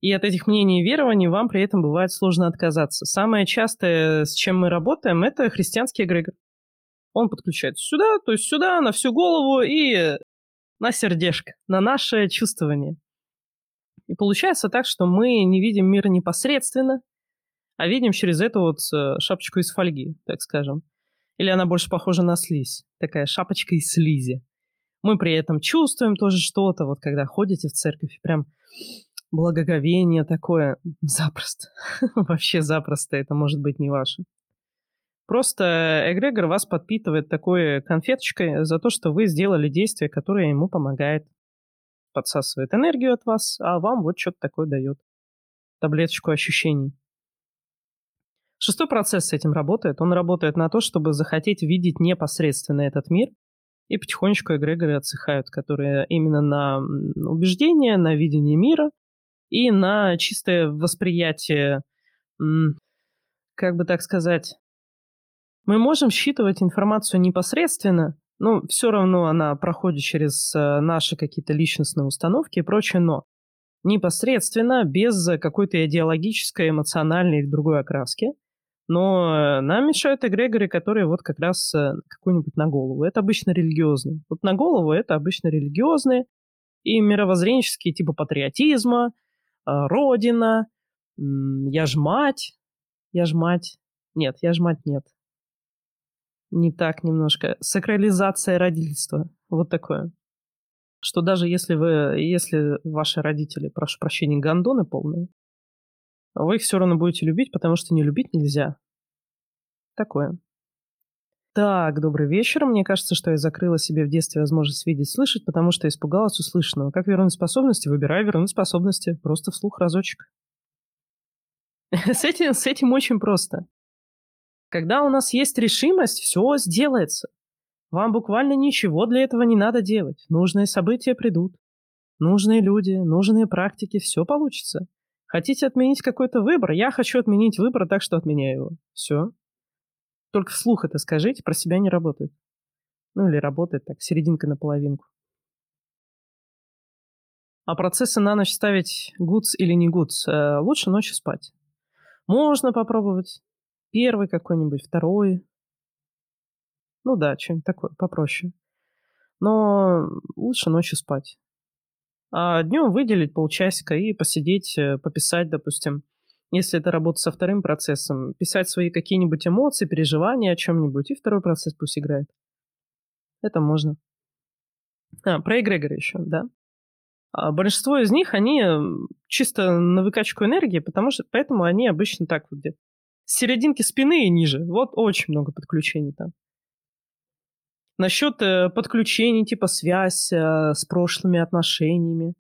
S1: И от этих мнений и верований вам при этом бывает сложно отказаться. Самое частое, с чем мы работаем, это христианский эгрегор. Он подключается сюда, то есть сюда, на всю голову и на сердечко, на наше чувствование. И получается так, что мы не видим мир непосредственно, а видим через эту вот э, шапочку из фольги, так скажем. Или она больше похожа на слизь, такая шапочка из слизи. Мы при этом чувствуем тоже что-то, вот когда ходите в церковь, прям благоговение такое запросто. Вообще запросто, это может быть не ваше. Просто эгрегор вас подпитывает такой конфеточкой за то, что вы сделали действие, которое ему помогает. Подсасывает энергию от вас, а вам вот что-то такое дает. Таблеточку ощущений. Шестой процесс с этим работает. Он работает на то, чтобы захотеть видеть непосредственно этот мир, и потихонечку эгрегоры отсыхают, которые именно на убеждение, на видение мира и на чистое восприятие, как бы так сказать, мы можем считывать информацию непосредственно, но все равно она проходит через э, наши какие-то личностные установки и прочее, но непосредственно, без какой-то идеологической, эмоциональной или другой окраски. Но э, нам мешают эгрегоры, которые вот как раз э, какой-нибудь на голову. Это обычно религиозные. Вот на голову это обычно религиозные и мировоззренческие типа патриотизма, родина, я ж мать, я ж мать. Нет, я ж мать нет не так немножко. Сакрализация родительства. Вот такое. Что даже если вы, если ваши родители, прошу прощения, гондоны полные, вы их все равно будете любить, потому что не любить нельзя. Такое. Так, добрый вечер. Мне кажется, что я закрыла себе в детстве возможность видеть, слышать, потому что испугалась услышанного. Как вернуть способности? Выбираю вернуть способности. Просто вслух разочек. С этим, с этим очень просто. Когда у нас есть решимость, все сделается. Вам буквально ничего для этого не надо делать. Нужные события придут. Нужные люди, нужные практики, все получится. Хотите отменить какой-то выбор? Я хочу отменить выбор, так что отменяю его. Все. Только вслух это скажите, про себя не работает. Ну или работает так, серединка на половинку. А процессы на ночь ставить гудс или не гудс, э, лучше ночью спать. Можно попробовать, Первый какой-нибудь, второй. Ну да, что-нибудь такое, попроще. Но лучше ночью спать. А днем выделить полчасика и посидеть, э, пописать, допустим. Если это работа со вторым процессом, писать свои какие-нибудь эмоции, переживания о чем-нибудь, и второй процесс пусть играет. Это можно. А, про эгрегоры еще, да. А большинство из них, они чисто на выкачку энергии, потому что поэтому они обычно так вот где-то с серединки спины и ниже. Вот очень много подключений там. Насчет э, подключений, типа связь э, с прошлыми отношениями,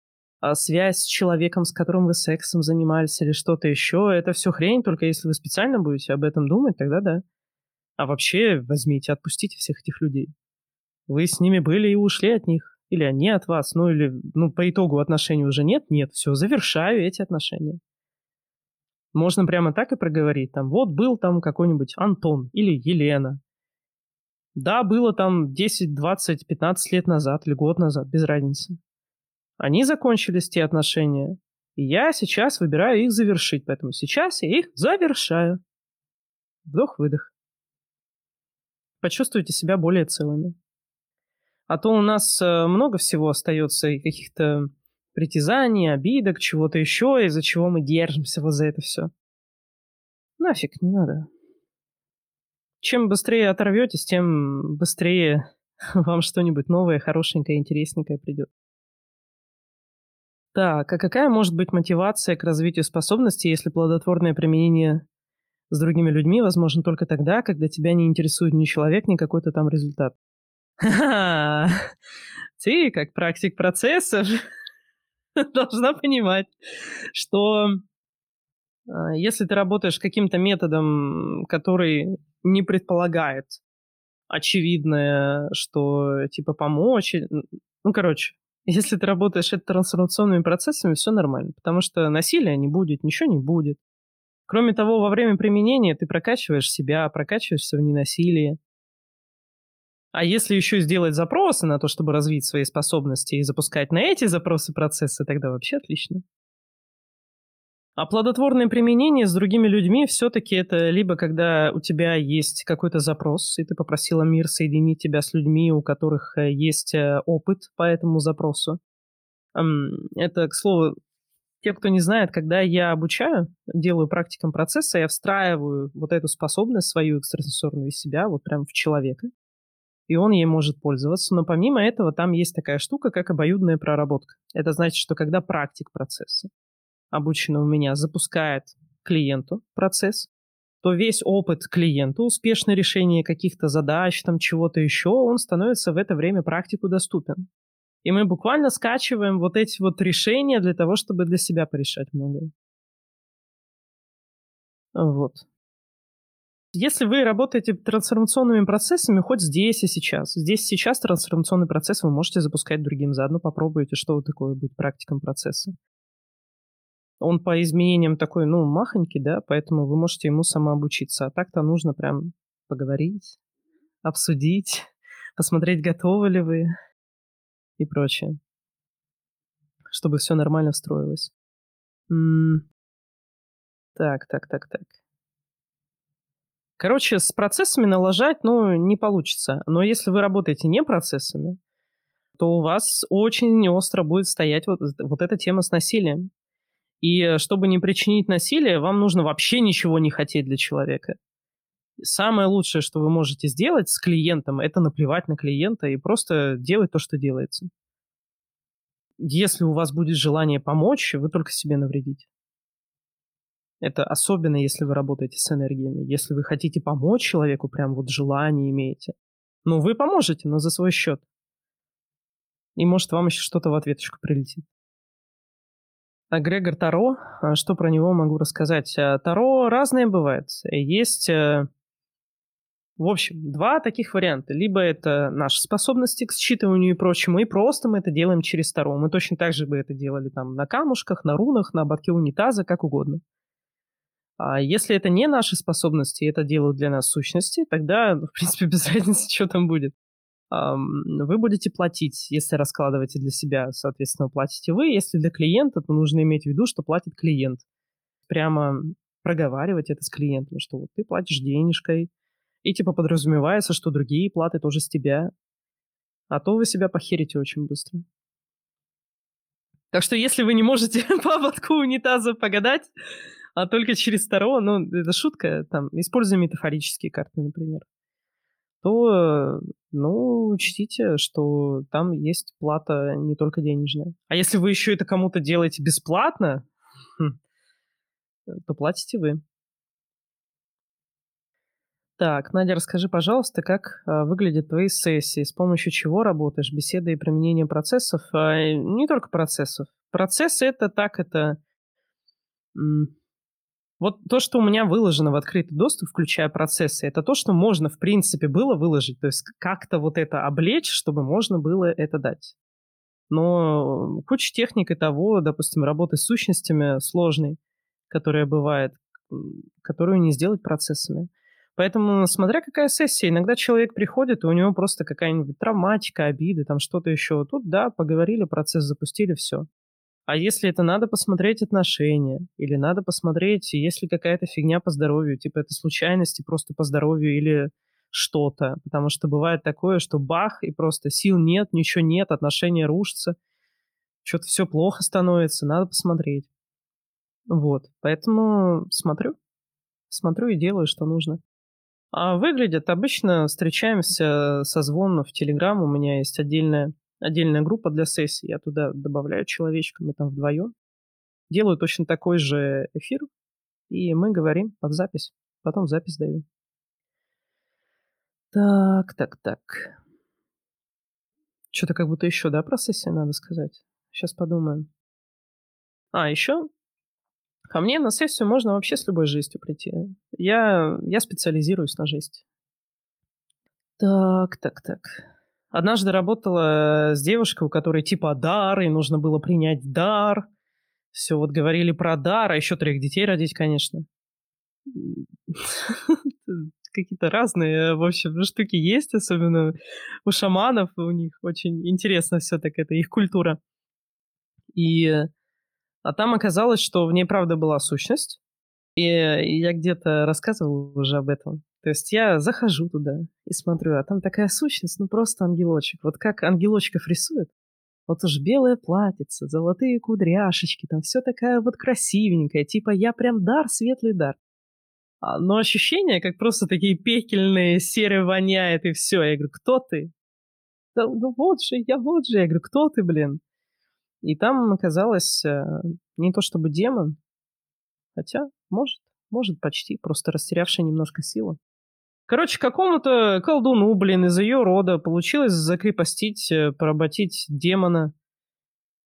S1: э, связь с человеком, с которым вы сексом занимались или что-то еще, это все хрень, только если вы специально будете об этом думать, тогда да. А вообще возьмите, отпустите всех этих людей. Вы с ними были и ушли от них. Или они от вас. Ну или ну, по итогу отношений уже нет. Нет, все, завершаю эти отношения. Можно прямо так и проговорить. Там, вот был там какой-нибудь Антон или Елена. Да, было там 10, 20, 15 лет назад или год назад, без разницы. Они закончились, те отношения. И я сейчас выбираю их завершить. Поэтому сейчас я их завершаю. Вдох-выдох. Почувствуйте себя более целыми. А то у нас э, много всего остается и каких-то притязаний, обидок, чего-то еще, из-за чего мы держимся вот за это все. Нафиг, не надо. Чем быстрее оторветесь, тем быстрее вам что-нибудь новое, хорошенькое, интересненькое придет. Так, а какая может быть мотивация к развитию способностей, если плодотворное применение с другими людьми возможно только тогда, когда тебя не интересует ни человек, ни какой-то там результат? Ха-ха! Ты, как практик процессов, должна понимать, что а, если ты работаешь каким-то методом, который не предполагает очевидное, что типа помочь, ну, короче, если ты работаешь это трансформационными процессами, все нормально, потому что насилия не будет, ничего не будет. Кроме того, во время применения ты прокачиваешь себя, прокачиваешься в ненасилии. А если еще сделать запросы на то, чтобы развить свои способности и запускать на эти запросы процессы, тогда вообще отлично. А плодотворное применение с другими людьми все-таки это либо когда у тебя есть какой-то запрос, и ты попросила мир соединить тебя с людьми, у которых э, есть э, опыт по этому запросу. Это, к слову, те, кто не знает, когда я обучаю, делаю практикам процесса, я встраиваю вот эту способность свою экстрасенсорную из себя вот прям в человека, и он ей может пользоваться. Но помимо этого там есть такая штука, как обоюдная проработка. Это значит, что когда практик процесса, обученный у меня, запускает клиенту процесс, то весь опыт клиенту, успешное решение каких-то задач, там чего-то еще, он становится в это время практику доступен. И мы буквально скачиваем вот эти вот решения для того, чтобы для себя порешать многое. Вот. Если вы работаете трансформационными процессами хоть здесь и сейчас, здесь сейчас трансформационный процесс вы можете запускать другим, заодно попробуйте, что вот такое быть практиком процесса. Он по изменениям такой, ну, махонький, да, поэтому вы можете ему самообучиться. А так-то нужно прям поговорить, обсудить, посмотреть, готовы ли вы и прочее. Чтобы все нормально встроилось. Так, так, так, так. Короче, с процессами налажать, ну, не получится. Но если вы работаете не процессами, то у вас очень остро будет стоять вот, вот эта тема с насилием. И чтобы не причинить насилие, вам нужно вообще ничего не хотеть для человека. Самое лучшее, что вы можете сделать с клиентом, это наплевать на клиента и просто делать то, что делается. Если у вас будет желание помочь, вы только себе навредите. Это особенно, если вы работаете с энергиями. Если вы хотите помочь человеку, прям вот желание имеете. Ну, вы поможете, но за свой счет. И может вам еще что-то в ответочку прилетит. А Грегор Таро, а что про него могу рассказать? А, Таро разное бывает. Есть, э, в общем, два таких варианта. Либо это наши способности к считыванию и прочему, и просто мы это делаем через Таро. Мы точно так же бы это делали там на камушках, на рунах, на ободке унитаза, как угодно. А если это не наши способности, это делают для нас сущности, тогда, в принципе, без разницы, что там будет. Вы будете платить, если раскладываете для себя, соответственно, платите вы. Если для клиента, то нужно иметь в виду, что платит клиент. Прямо проговаривать это с клиентом, что вот ты платишь денежкой, и типа подразумевается, что другие платы тоже с тебя. А то вы себя похерите очень быстро. Так что если вы не можете по ободку унитаза погадать, а только через Таро, ну, это шутка, там, используя метафорические карты, например, то, ну, учтите, что там есть плата не только денежная. А если вы еще это кому-то делаете бесплатно, хм, то платите вы. Так, Надя, расскажи, пожалуйста, как а, выглядят твои сессии, с помощью чего работаешь, беседы и применение процессов, а, не только процессов. Процессы это так, это вот то, что у меня выложено в открытый доступ, включая процессы, это то, что можно, в принципе, было выложить. То есть как-то вот это облечь, чтобы можно было это дать. Но куча техник и того, допустим, работы с сущностями сложной, которая бывает, которую не сделать процессами. Поэтому, смотря какая сессия, иногда человек приходит, и у него просто какая-нибудь травматика, обиды, там что-то еще. Тут, да, поговорили, процесс запустили, все. А если это надо посмотреть отношения, или надо посмотреть, есть ли какая-то фигня по здоровью, типа это случайности просто по здоровью или что-то. Потому что бывает такое, что бах, и просто сил нет, ничего нет, отношения рушатся, что-то все плохо становится, надо посмотреть. Вот, поэтому смотрю, смотрю и делаю, что нужно. А выглядит обычно, встречаемся со звоном в Телеграм, у меня есть отдельная отдельная группа для сессий, я туда добавляю человечка, мы там вдвоем. Делаю точно такой же эфир, и мы говорим под запись. Потом запись даю. Так, так, так. Что-то как будто еще, да, про сессии надо сказать? Сейчас подумаем. А, еще ко мне на сессию можно вообще с любой жестью прийти. Я, я специализируюсь на жести. Так, так, так. Однажды работала с девушкой, у которой типа дар, и нужно было принять дар. Все вот говорили про дар, а еще трех детей родить, конечно. какие-то разные, в общем, штуки есть, особенно у шаманов, у них очень интересно все так это, их культура. И а там оказалось, что в ней правда была сущность, и я где-то рассказывал уже об этом. То есть я захожу туда и смотрю, а там такая сущность, ну просто ангелочек. Вот как ангелочков рисуют, вот уж белое платьице, золотые кудряшечки, там все такая вот красивенькая, типа я прям дар, светлый дар. А, но ощущение, как просто такие пекельные, серые воняет и все. Я говорю, кто ты? Да, ну вот же, я вот же. Я говорю, кто ты, блин? И там оказалось э, не то чтобы демон, хотя, может, может почти, просто растерявший немножко силу. Короче, какому-то колдуну, блин, из ее рода получилось закрепостить, э, поработить демона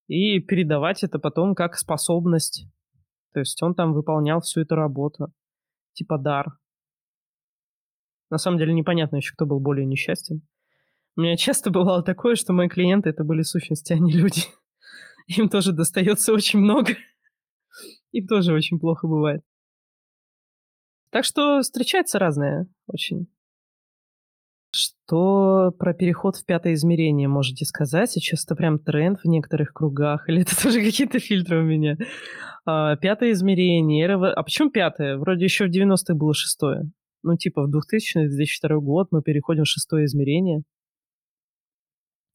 S1: и передавать это потом как способность. То есть он там выполнял всю эту работу. Типа дар. На самом деле непонятно еще, кто был более несчастен. У меня часто бывало такое, что мои клиенты это были сущности, а не люди. Им тоже достается очень много. Им тоже очень плохо бывает. Так что встречается разное очень. Что про переход в пятое измерение можете сказать? Сейчас это прям тренд в некоторых кругах, или это тоже какие-то фильтры у меня? А, пятое измерение. РВ... А почему пятое? Вроде еще в 90-х было шестое. Ну, типа в 2000-2002 год мы переходим в шестое измерение.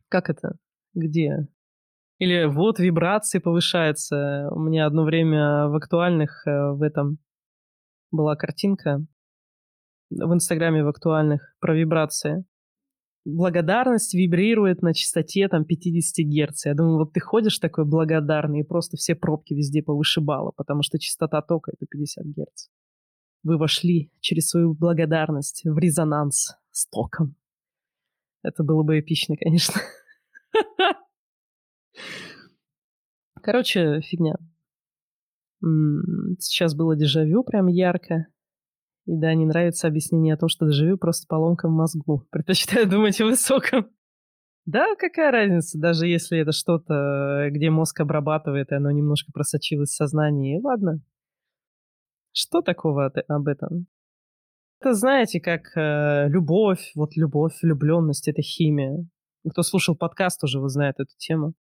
S1: Как это? Где? Или вот вибрации повышаются. У меня одно время в актуальных э, в этом была картинка в Инстаграме в актуальных про вибрации. Благодарность вибрирует на частоте там 50 Гц. Я думаю, вот ты ходишь такой благодарный, и просто все пробки везде повышибало, потому что частота тока — это 50 Гц. Вы вошли через свою благодарность в резонанс с током. Это было бы эпично, конечно. Короче, фигня. Сейчас было дежавю прям ярко. И да, не нравится объяснение о том, что дежавю просто поломка в мозгу. Предпочитаю думать о высоком. Да, какая разница, даже если это что-то, где мозг обрабатывает, и оно немножко просочилось в сознание. ладно. Что такого об этом? Это, знаете, как э, любовь, вот любовь, влюбленность — это химия. Кто слушал подкаст, уже вы знает эту тему.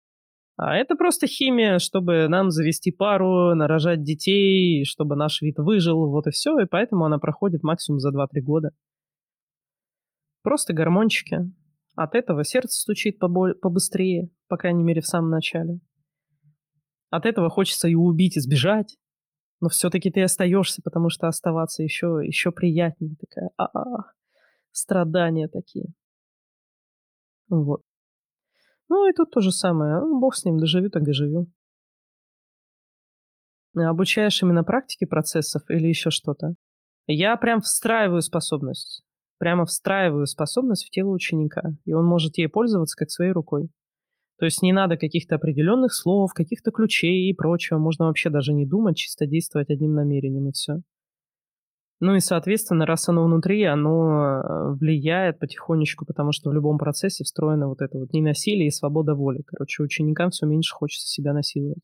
S1: А это просто химия, чтобы нам завести пару, нарожать детей, чтобы наш вид выжил, вот и все, и поэтому она проходит максимум за 2-3 года. Просто гормончики. От этого сердце стучит побо- побыстрее, по крайней мере, в самом начале. От этого хочется и убить, и сбежать. Но все-таки ты остаешься, потому что оставаться еще, еще приятнее. Такая, а-а-а, страдания такие. Вот. Ну и тут то же самое. Ну, бог с ним, доживю так доживю. Обучаешь именно практике процессов или еще что-то? Я прям встраиваю способность. Прямо встраиваю способность в тело ученика. И он может ей пользоваться как своей рукой. То есть не надо каких-то определенных слов, каких-то ключей и прочего. Можно вообще даже не думать, чисто действовать одним намерением и все. Ну и, соответственно, раз оно внутри, оно э, влияет потихонечку, потому что в любом процессе встроено вот это вот ненасилие и свобода воли. Короче, ученикам все меньше хочется себя насиловать.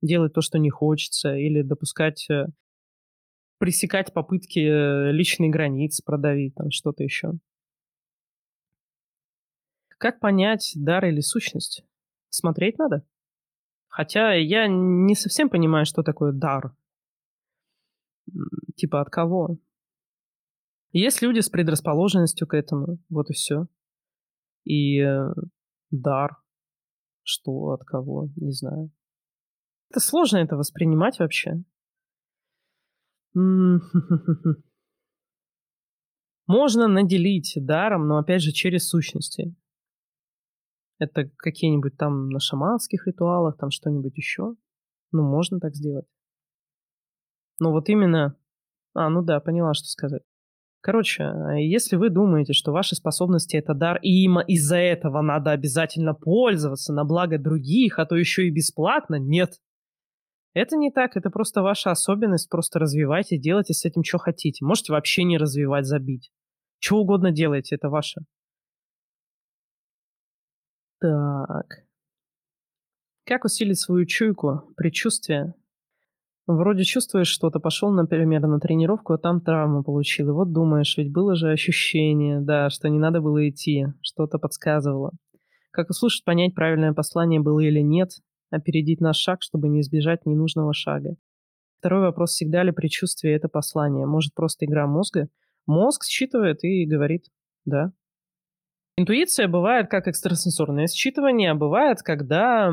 S1: Делать то, что не хочется, или допускать, э, пресекать попытки э, личной границ, продавить, там что-то еще. Как понять, дар или сущность? Смотреть надо. Хотя я не совсем понимаю, что такое дар. Типа от кого? Есть люди с предрасположенностью к этому, вот и все. И э, дар. Что, от кого, не знаю. Это сложно это воспринимать вообще. Можно наделить даром, но опять же через сущности. Это какие-нибудь там на шаманских ритуалах, там что-нибудь еще. Ну, можно так сделать. Ну вот именно... А, ну да, поняла, что сказать. Короче, э, если вы думаете, что ваши способности это дар, и им из-за этого надо обязательно пользоваться на благо других, а то еще и бесплатно, нет. Это не так, это просто ваша особенность, просто развивайте, делайте с этим, что хотите. Можете вообще не развивать, забить. Что угодно делайте, это ваше. Так. Как усилить свою чуйку, предчувствие Вроде чувствуешь что-то, пошел, например, на тренировку, а там травму получил. И вот думаешь, ведь было же ощущение, да, что не надо было идти, что-то подсказывало. Как услышать, понять, правильное послание было или нет, опередить наш шаг, чтобы не избежать ненужного шага. Второй вопрос, всегда ли предчувствие это послание? Может, просто игра мозга? Мозг считывает и говорит «да». Интуиция бывает как экстрасенсорное считывание, а бывает, когда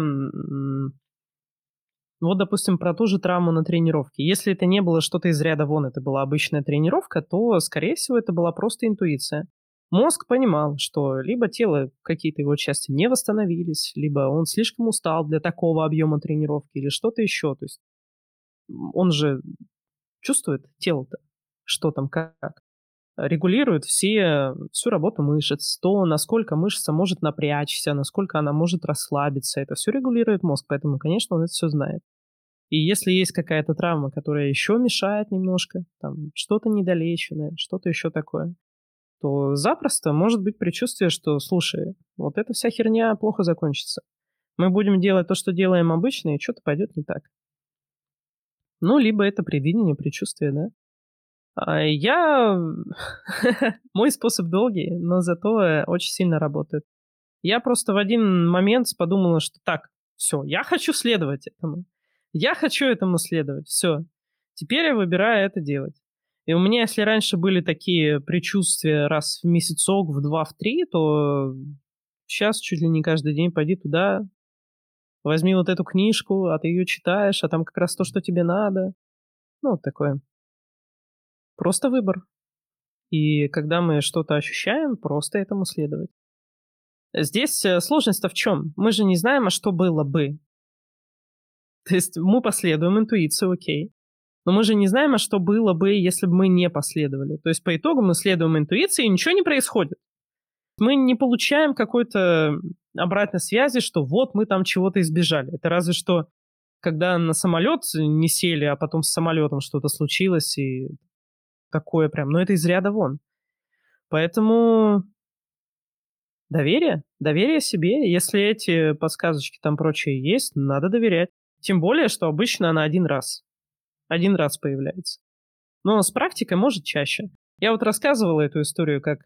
S1: вот, допустим, про ту же травму на тренировке. Если это не было что-то из ряда вон, это была обычная тренировка, то, скорее всего, это была просто интуиция. Мозг понимал, что либо тело, какие-то его части не восстановились, либо он слишком устал для такого объема тренировки, или что-то еще. То есть он же чувствует тело-то, что там, как. Регулирует все, всю работу мышц, то, насколько мышца может напрячься, насколько она может расслабиться. Это все регулирует мозг, поэтому, конечно, он это все знает. И если есть какая-то травма, которая еще мешает немножко, там что-то недолеченное, что-то еще такое, то запросто может быть предчувствие, что, слушай, вот эта вся херня плохо закончится. Мы будем делать то, что делаем обычно, и что-то пойдет не так. Ну, либо это предвидение, предчувствие, да. А я... Мой способ долгий, но зато очень сильно работает. Я просто в один момент подумала, что так, все, я хочу следовать этому. Я хочу этому следовать. Все. Теперь я выбираю это делать. И у меня, если раньше были такие предчувствия раз в месяцок, в два, в три, то сейчас чуть ли не каждый день пойди туда, возьми вот эту книжку, а ты ее читаешь, а там как раз то, что тебе надо. Ну, вот такое. Просто выбор. И когда мы что-то ощущаем, просто этому следовать. Здесь э, сложность-то в чем? Мы же не знаем, а что было бы. То есть мы последуем интуицию, окей. Но мы же не знаем, а что было бы, если бы мы не последовали. То есть по итогу мы следуем интуиции, и ничего не происходит. Мы не получаем какой-то обратной связи, что вот мы там чего-то избежали. Это разве что когда на самолет не сели, а потом с самолетом что-то случилось, и такое прям, но это из ряда вон. Поэтому доверие, доверие себе. Если эти подсказочки там прочие есть, надо доверять. Тем более, что обычно она один раз. Один раз появляется. Но с практикой может чаще. Я вот рассказывала эту историю, как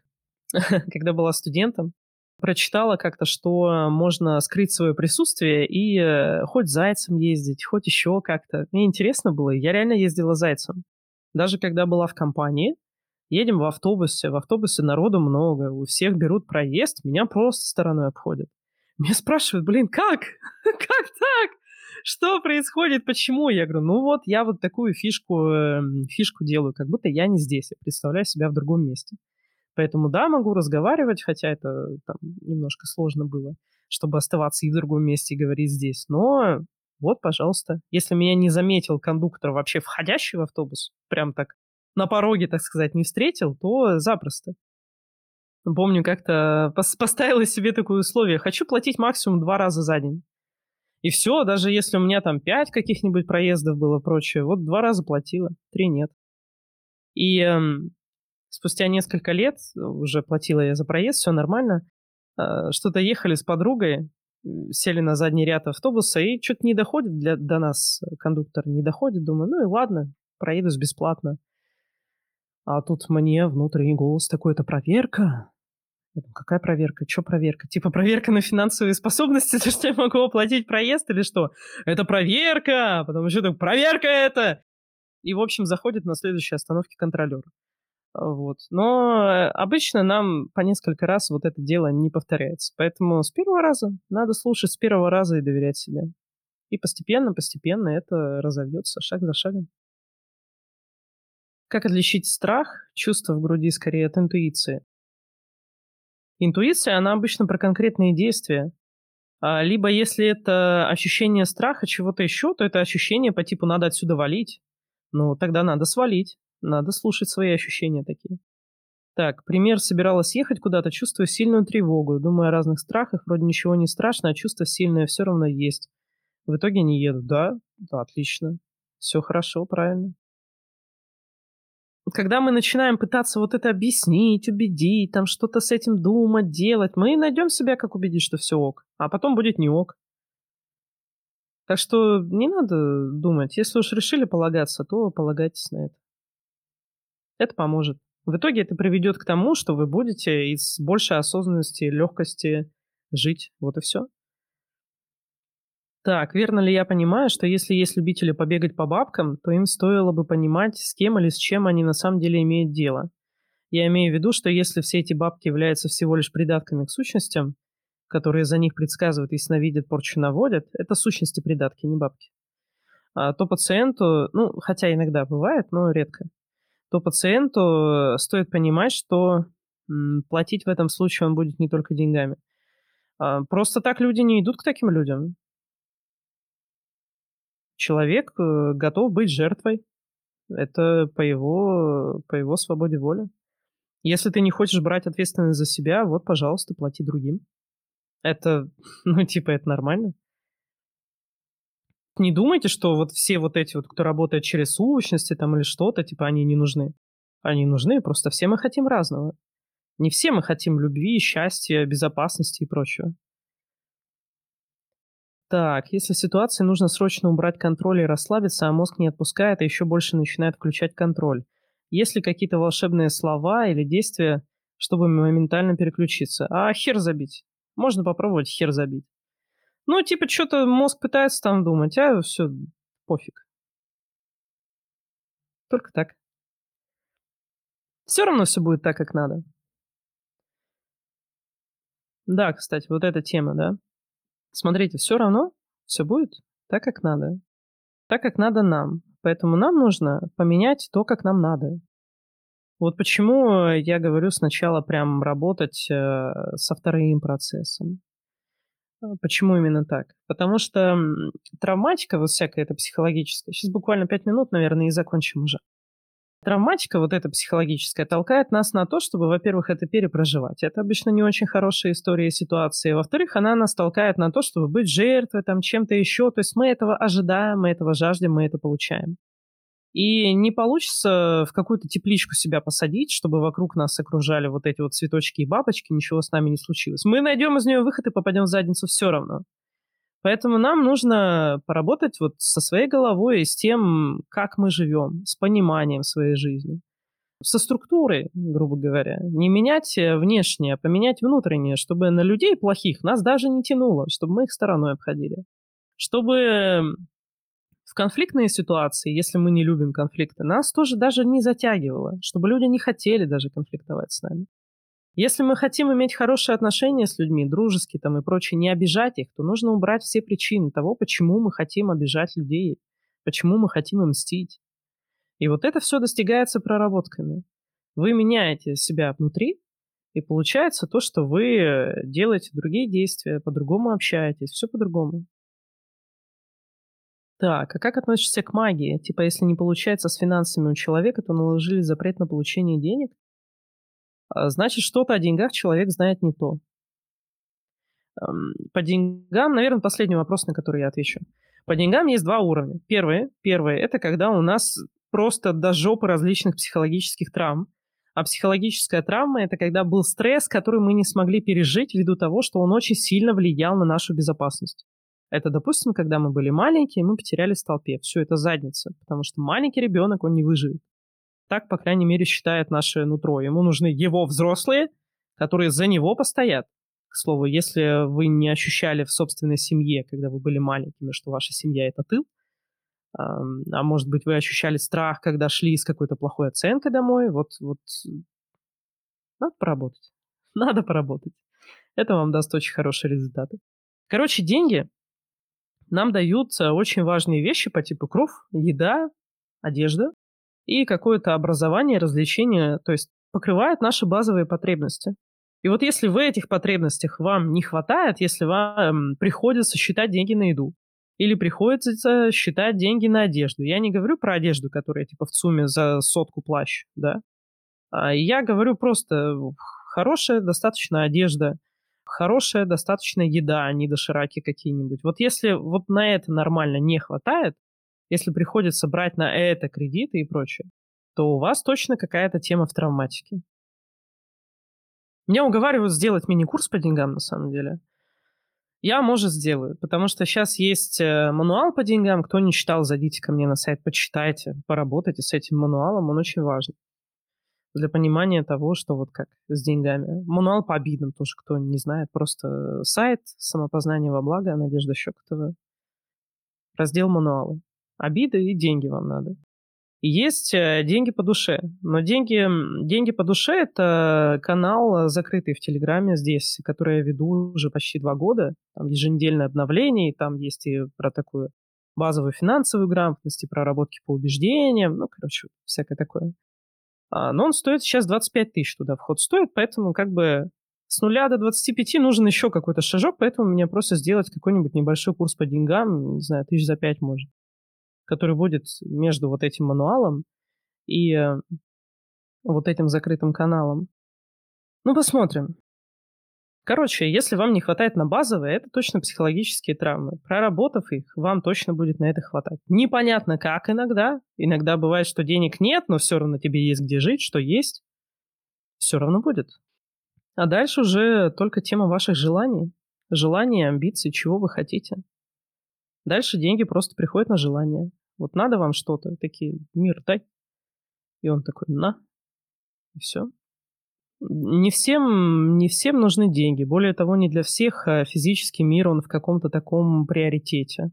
S1: когда была студентом, прочитала как-то, что можно скрыть свое присутствие и э, хоть зайцем ездить, хоть еще как-то. Мне интересно было, я реально ездила зайцем. Даже когда была в компании, едем в автобусе, в автобусе народу много, у всех берут проезд, меня просто стороной обходят. Меня спрашивают, блин, как? как так? Что происходит, почему? Я говорю, ну вот, я вот такую фишку, э, фишку делаю, как будто я не здесь, я представляю себя в другом месте. Поэтому да, могу разговаривать, хотя это там немножко сложно было, чтобы оставаться и в другом месте и говорить здесь. Но вот, пожалуйста. Если меня не заметил кондуктор вообще входящий в автобус, прям так на пороге, так сказать, не встретил, то запросто. Помню, как-то поставила себе такое условие. Хочу платить максимум два раза за день. И все, даже если у меня там пять каких-нибудь проездов было прочее, вот два раза платила, три нет. И эм, спустя несколько лет уже платила я за проезд, все нормально. Э, что-то ехали с подругой, сели на задний ряд автобуса, и что-то не доходит для, до нас, кондуктор не доходит. Думаю, ну и ладно, проедусь бесплатно. А тут мне внутренний голос такой, это проверка, я думаю, какая проверка? Что проверка? Типа проверка на финансовые способности, то, что я могу оплатить проезд или что? Это проверка! Потому что так, проверка это! И, в общем, заходит на следующей остановке контролер. Вот. Но э, обычно нам по несколько раз вот это дело не повторяется. Поэтому с первого раза надо слушать с первого раза и доверять себе. И постепенно, постепенно это разовьется шаг за шагом. Как отличить страх, чувство в груди скорее от интуиции? Интуиция, она обычно про конкретные действия. А, либо если это ощущение страха, чего-то еще, то это ощущение по типу «надо отсюда валить». Ну, тогда надо свалить. Надо слушать свои ощущения такие. Так, пример. Собиралась ехать куда-то, чувствую сильную тревогу. Думаю о разных страхах. Вроде ничего не страшно, а чувство сильное все равно есть. В итоге не еду. Да? Да, отлично. Все хорошо, правильно когда мы начинаем пытаться вот это объяснить, убедить, там что-то с этим думать, делать, мы найдем себя, как убедить, что все ок, а потом будет не ок. Так что не надо думать. Если уж решили полагаться, то полагайтесь на это. Это поможет. В итоге это приведет к тому, что вы будете из большей осознанности, легкости жить. Вот и все. Так, верно ли я понимаю, что если есть любители побегать по бабкам, то им стоило бы понимать, с кем или с чем они на самом деле имеют дело? Я имею в виду, что если все эти бабки являются всего лишь придатками к сущностям, которые за них предсказывают, и сновидят, порчу наводят, это сущности придатки, не бабки, а, то пациенту, ну, хотя иногда бывает, но редко, то пациенту э, стоит понимать, что платить в этом случае он будет не только деньгами. А, просто так люди не идут к таким людям. Человек э, готов быть жертвой. Это по его, по его свободе воли. Если ты не хочешь брать ответственность за себя, вот, пожалуйста, плати другим. Это, ну, типа, это нормально не думайте, что вот все вот эти вот, кто работает через сущности там или что-то, типа, они не нужны. Они нужны, просто все мы хотим разного. Не все мы хотим любви, счастья, безопасности и прочего. Так, если в ситуации нужно срочно убрать контроль и расслабиться, а мозг не отпускает, а еще больше начинает включать контроль. Есть ли какие-то волшебные слова или действия, чтобы моментально переключиться? А хер забить. Можно попробовать хер забить. Ну, типа, что-то мозг пытается там думать, а все, пофиг. Только так. Все равно все будет так, как надо. Да, кстати, вот эта тема, да. Смотрите, все равно все будет так, как надо. Так, как надо нам. Поэтому нам нужно поменять то, как нам надо. Вот почему я говорю сначала прям работать э, со вторым процессом. А, почему именно так? Потому что травматика, вот всякая эта психологическая, сейчас буквально пять минут, наверное, и закончим уже. Травматика, вот эта психологическая, толкает нас на то, чтобы, во-первых, это перепроживать. Это обычно не очень хорошая история ситуации. Во-вторых, она нас толкает на то, чтобы быть жертвой, там, чем-то еще. То есть мы этого ожидаем, мы этого жаждем, мы это получаем. И не получится в какую-то тепличку себя посадить, чтобы вокруг нас окружали вот эти вот цветочки и бабочки, ничего с нами не случилось. Мы найдем из нее выход и попадем в задницу все равно. Поэтому нам нужно поработать вот со своей головой и с тем, как мы живем, с пониманием своей жизни. Со структурой, грубо говоря. Не менять внешнее, а поменять внутреннее, чтобы на людей плохих нас даже не тянуло, чтобы мы их стороной обходили. Чтобы в конфликтные ситуации, если мы не любим конфликты, нас тоже даже не затягивало, чтобы люди не хотели даже конфликтовать с нами. Если мы хотим иметь хорошие отношения с людьми, дружеские там и прочее, не обижать их, то нужно убрать все причины того, почему мы хотим обижать людей, почему мы хотим им мстить. И вот это все достигается проработками. Вы меняете себя внутри, и получается то, что вы делаете другие действия, по-другому общаетесь, все по-другому. Так, а как относишься к магии? Типа, если не получается с финансами у человека, то наложили запрет на получение денег? А, значит, что-то о деньгах человек знает не то. По деньгам, наверное, последний вопрос, на который я отвечу. По деньгам есть два уровня. Первый, первый это когда у нас просто до жопы различных психологических травм. А психологическая травма – это когда был стресс, который мы не смогли пережить ввиду того, что он очень сильно влиял на нашу безопасность. Это, допустим, когда мы были маленькие, мы потерялись в толпе. Все это задница, потому что маленький ребенок, он не выживет. Так, по крайней мере, считает наше нутро. Ему нужны его взрослые, которые за него постоят. К слову, если вы не ощущали в собственной семье, когда вы были маленькими, что ваша семья — это тыл, а может быть, вы ощущали страх, когда шли с какой-то плохой оценкой домой, вот, вот надо поработать. Надо поработать. Это вам даст очень хорошие результаты. Короче, деньги нам даются очень важные вещи по типу кров, еда, одежда и какое-то образование, развлечение, то есть покрывают наши базовые потребности. И вот если в этих потребностях вам не хватает, если вам приходится считать деньги на еду, или приходится считать деньги на одежду. Я не говорю про одежду, которая типа в ЦУМе за сотку плащ, да. А я говорю просто хорошая достаточно одежда, хорошая достаточно еда, а не дошираки какие-нибудь. Вот если вот на это нормально не хватает, если приходится брать на это кредиты и прочее, то у вас точно какая-то тема в травматике. Меня уговаривают сделать мини-курс по деньгам, на самом деле. Я, может, сделаю, потому что сейчас есть э, мануал по деньгам. Кто не читал, зайдите ко мне на сайт, почитайте, поработайте с этим мануалом, он очень важен для понимания того, что вот как с деньгами. Мануал по обидам тоже, кто не знает, просто сайт самопознание во благо Надежда Щекотова. Раздел мануалы. Обиды и деньги вам надо. Есть э, деньги по душе. Но деньги, деньги по душе — это канал закрытый в Телеграме здесь, который я веду уже почти два года. Там еженедельное обновление, и там есть и про такую базовую финансовую грамотность, и проработки по убеждениям, ну, короче, всякое такое. А, но он стоит сейчас 25 тысяч туда вход стоит, поэтому как бы с нуля до 25 нужен еще какой-то шажок, поэтому мне просто сделать какой-нибудь небольшой курс по деньгам, не знаю, тысяч за пять может, который будет между вот этим мануалом и э, вот этим закрытым каналом. Ну, посмотрим. Короче, если вам не хватает на базовые, это точно психологические травмы. Проработав их, вам точно будет на это хватать. Непонятно как иногда. Иногда бывает, что денег нет, но все равно тебе есть где жить, что есть. Все равно будет. А дальше уже только тема ваших желаний. Желания, амбиций, чего вы хотите. Дальше деньги просто приходят на желание. Вот надо вам что-то, такие, мир дай. И он такой, на. И все. Не всем, не всем нужны деньги. Более того, не для всех а физический мир, он в каком-то таком приоритете.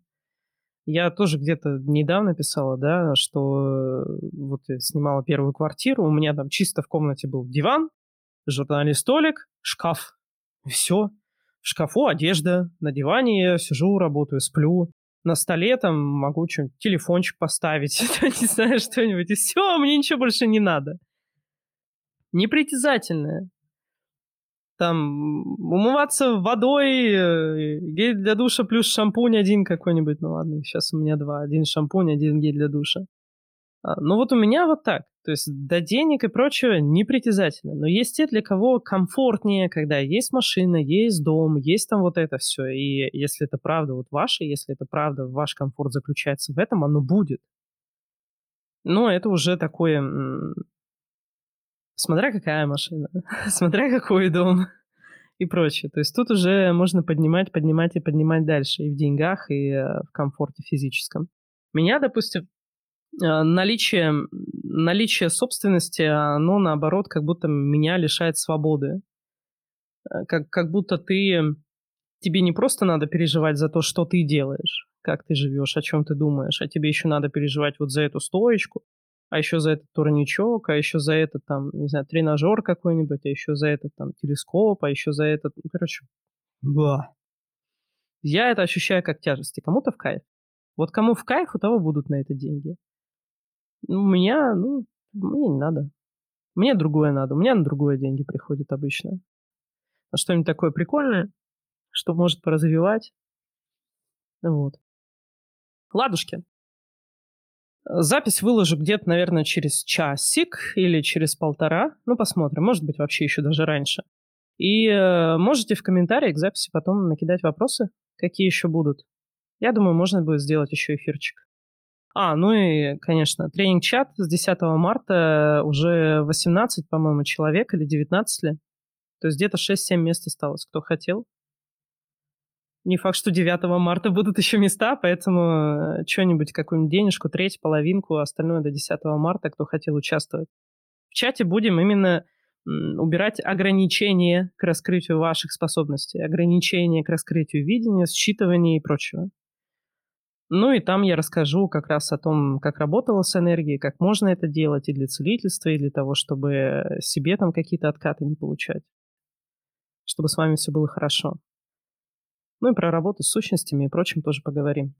S1: Я тоже где-то недавно писала, да, что э, вот я снимала первую квартиру, у меня там чисто в комнате был диван, журнальный столик, шкаф. Все. В шкафу одежда, на диване я сижу, работаю, сплю. На столе там могу что-нибудь, телефончик поставить, не знаю, что-нибудь. И все, мне ничего больше не надо непритязательное. Там умываться водой, э, гель для душа плюс шампунь один какой-нибудь. Ну ладно, сейчас у меня два. Один шампунь, один гель для душа. А, ну вот у меня вот так. То есть до денег и прочего непритязательно. Но есть те, для кого комфортнее, когда есть машина, есть дом, есть там вот это все. И если это правда вот ваше, если это правда ваш комфорт заключается в этом, оно будет. Но это уже такое смотря какая машина, смотря какой дом и прочее. То есть тут уже можно поднимать, поднимать и поднимать дальше и в деньгах, и э, в комфорте физическом. Меня, допустим, наличие, наличие собственности, оно наоборот как будто меня лишает свободы. Э, как, как будто ты, тебе не просто надо переживать за то, что ты делаешь, как ты живешь, о чем ты думаешь, а тебе еще надо переживать вот за эту стоечку, а еще за этот турничок, а еще за этот там, не знаю, тренажер какой-нибудь, а еще за этот там телескоп, а еще за этот, ну, короче, ба. Я это ощущаю как тяжесть, и кому-то в кайф. Вот кому в кайф, у того будут на это деньги. Ну, у меня, ну, мне не надо. Мне другое надо. У меня на другое деньги приходят обычно. На что-нибудь такое прикольное, что может поразвивать. Вот. Ладушки. Запись выложу где-то, наверное, через часик или через полтора. Ну, посмотрим. Может быть, вообще еще даже раньше. И э, можете в комментариях к записи потом накидать вопросы, какие еще будут. Я думаю, можно будет сделать еще эфирчик. А, ну и, конечно, тренинг-чат с 10 марта уже 18, по-моему, человек или 19 ли. То есть где-то 6-7 мест осталось, кто хотел. Не факт, что 9 марта будут еще места, поэтому э, что-нибудь, какую-нибудь денежку, треть, половинку, остальное до 10 марта, кто хотел участвовать. В чате будем именно убирать ограничения к раскрытию ваших способностей, ограничения к раскрытию видения, считывания и прочего. Ну и там я расскажу как раз о том, как работала с энергией, как можно это делать и для целительства, и для того, чтобы себе там какие-то откаты не получать. Чтобы с вами все было хорошо. Ну и про работу с сущностями и прочим тоже поговорим.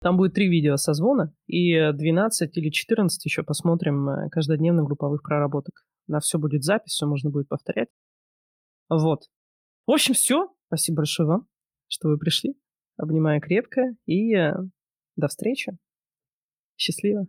S1: Там будет три видео созвона и 12 или 14 еще посмотрим э, каждодневных групповых проработок. На все будет запись, все можно будет повторять. Вот. В общем, все. Спасибо большое вам, что вы пришли. Обнимаю крепко и э, до встречи. Счастливо.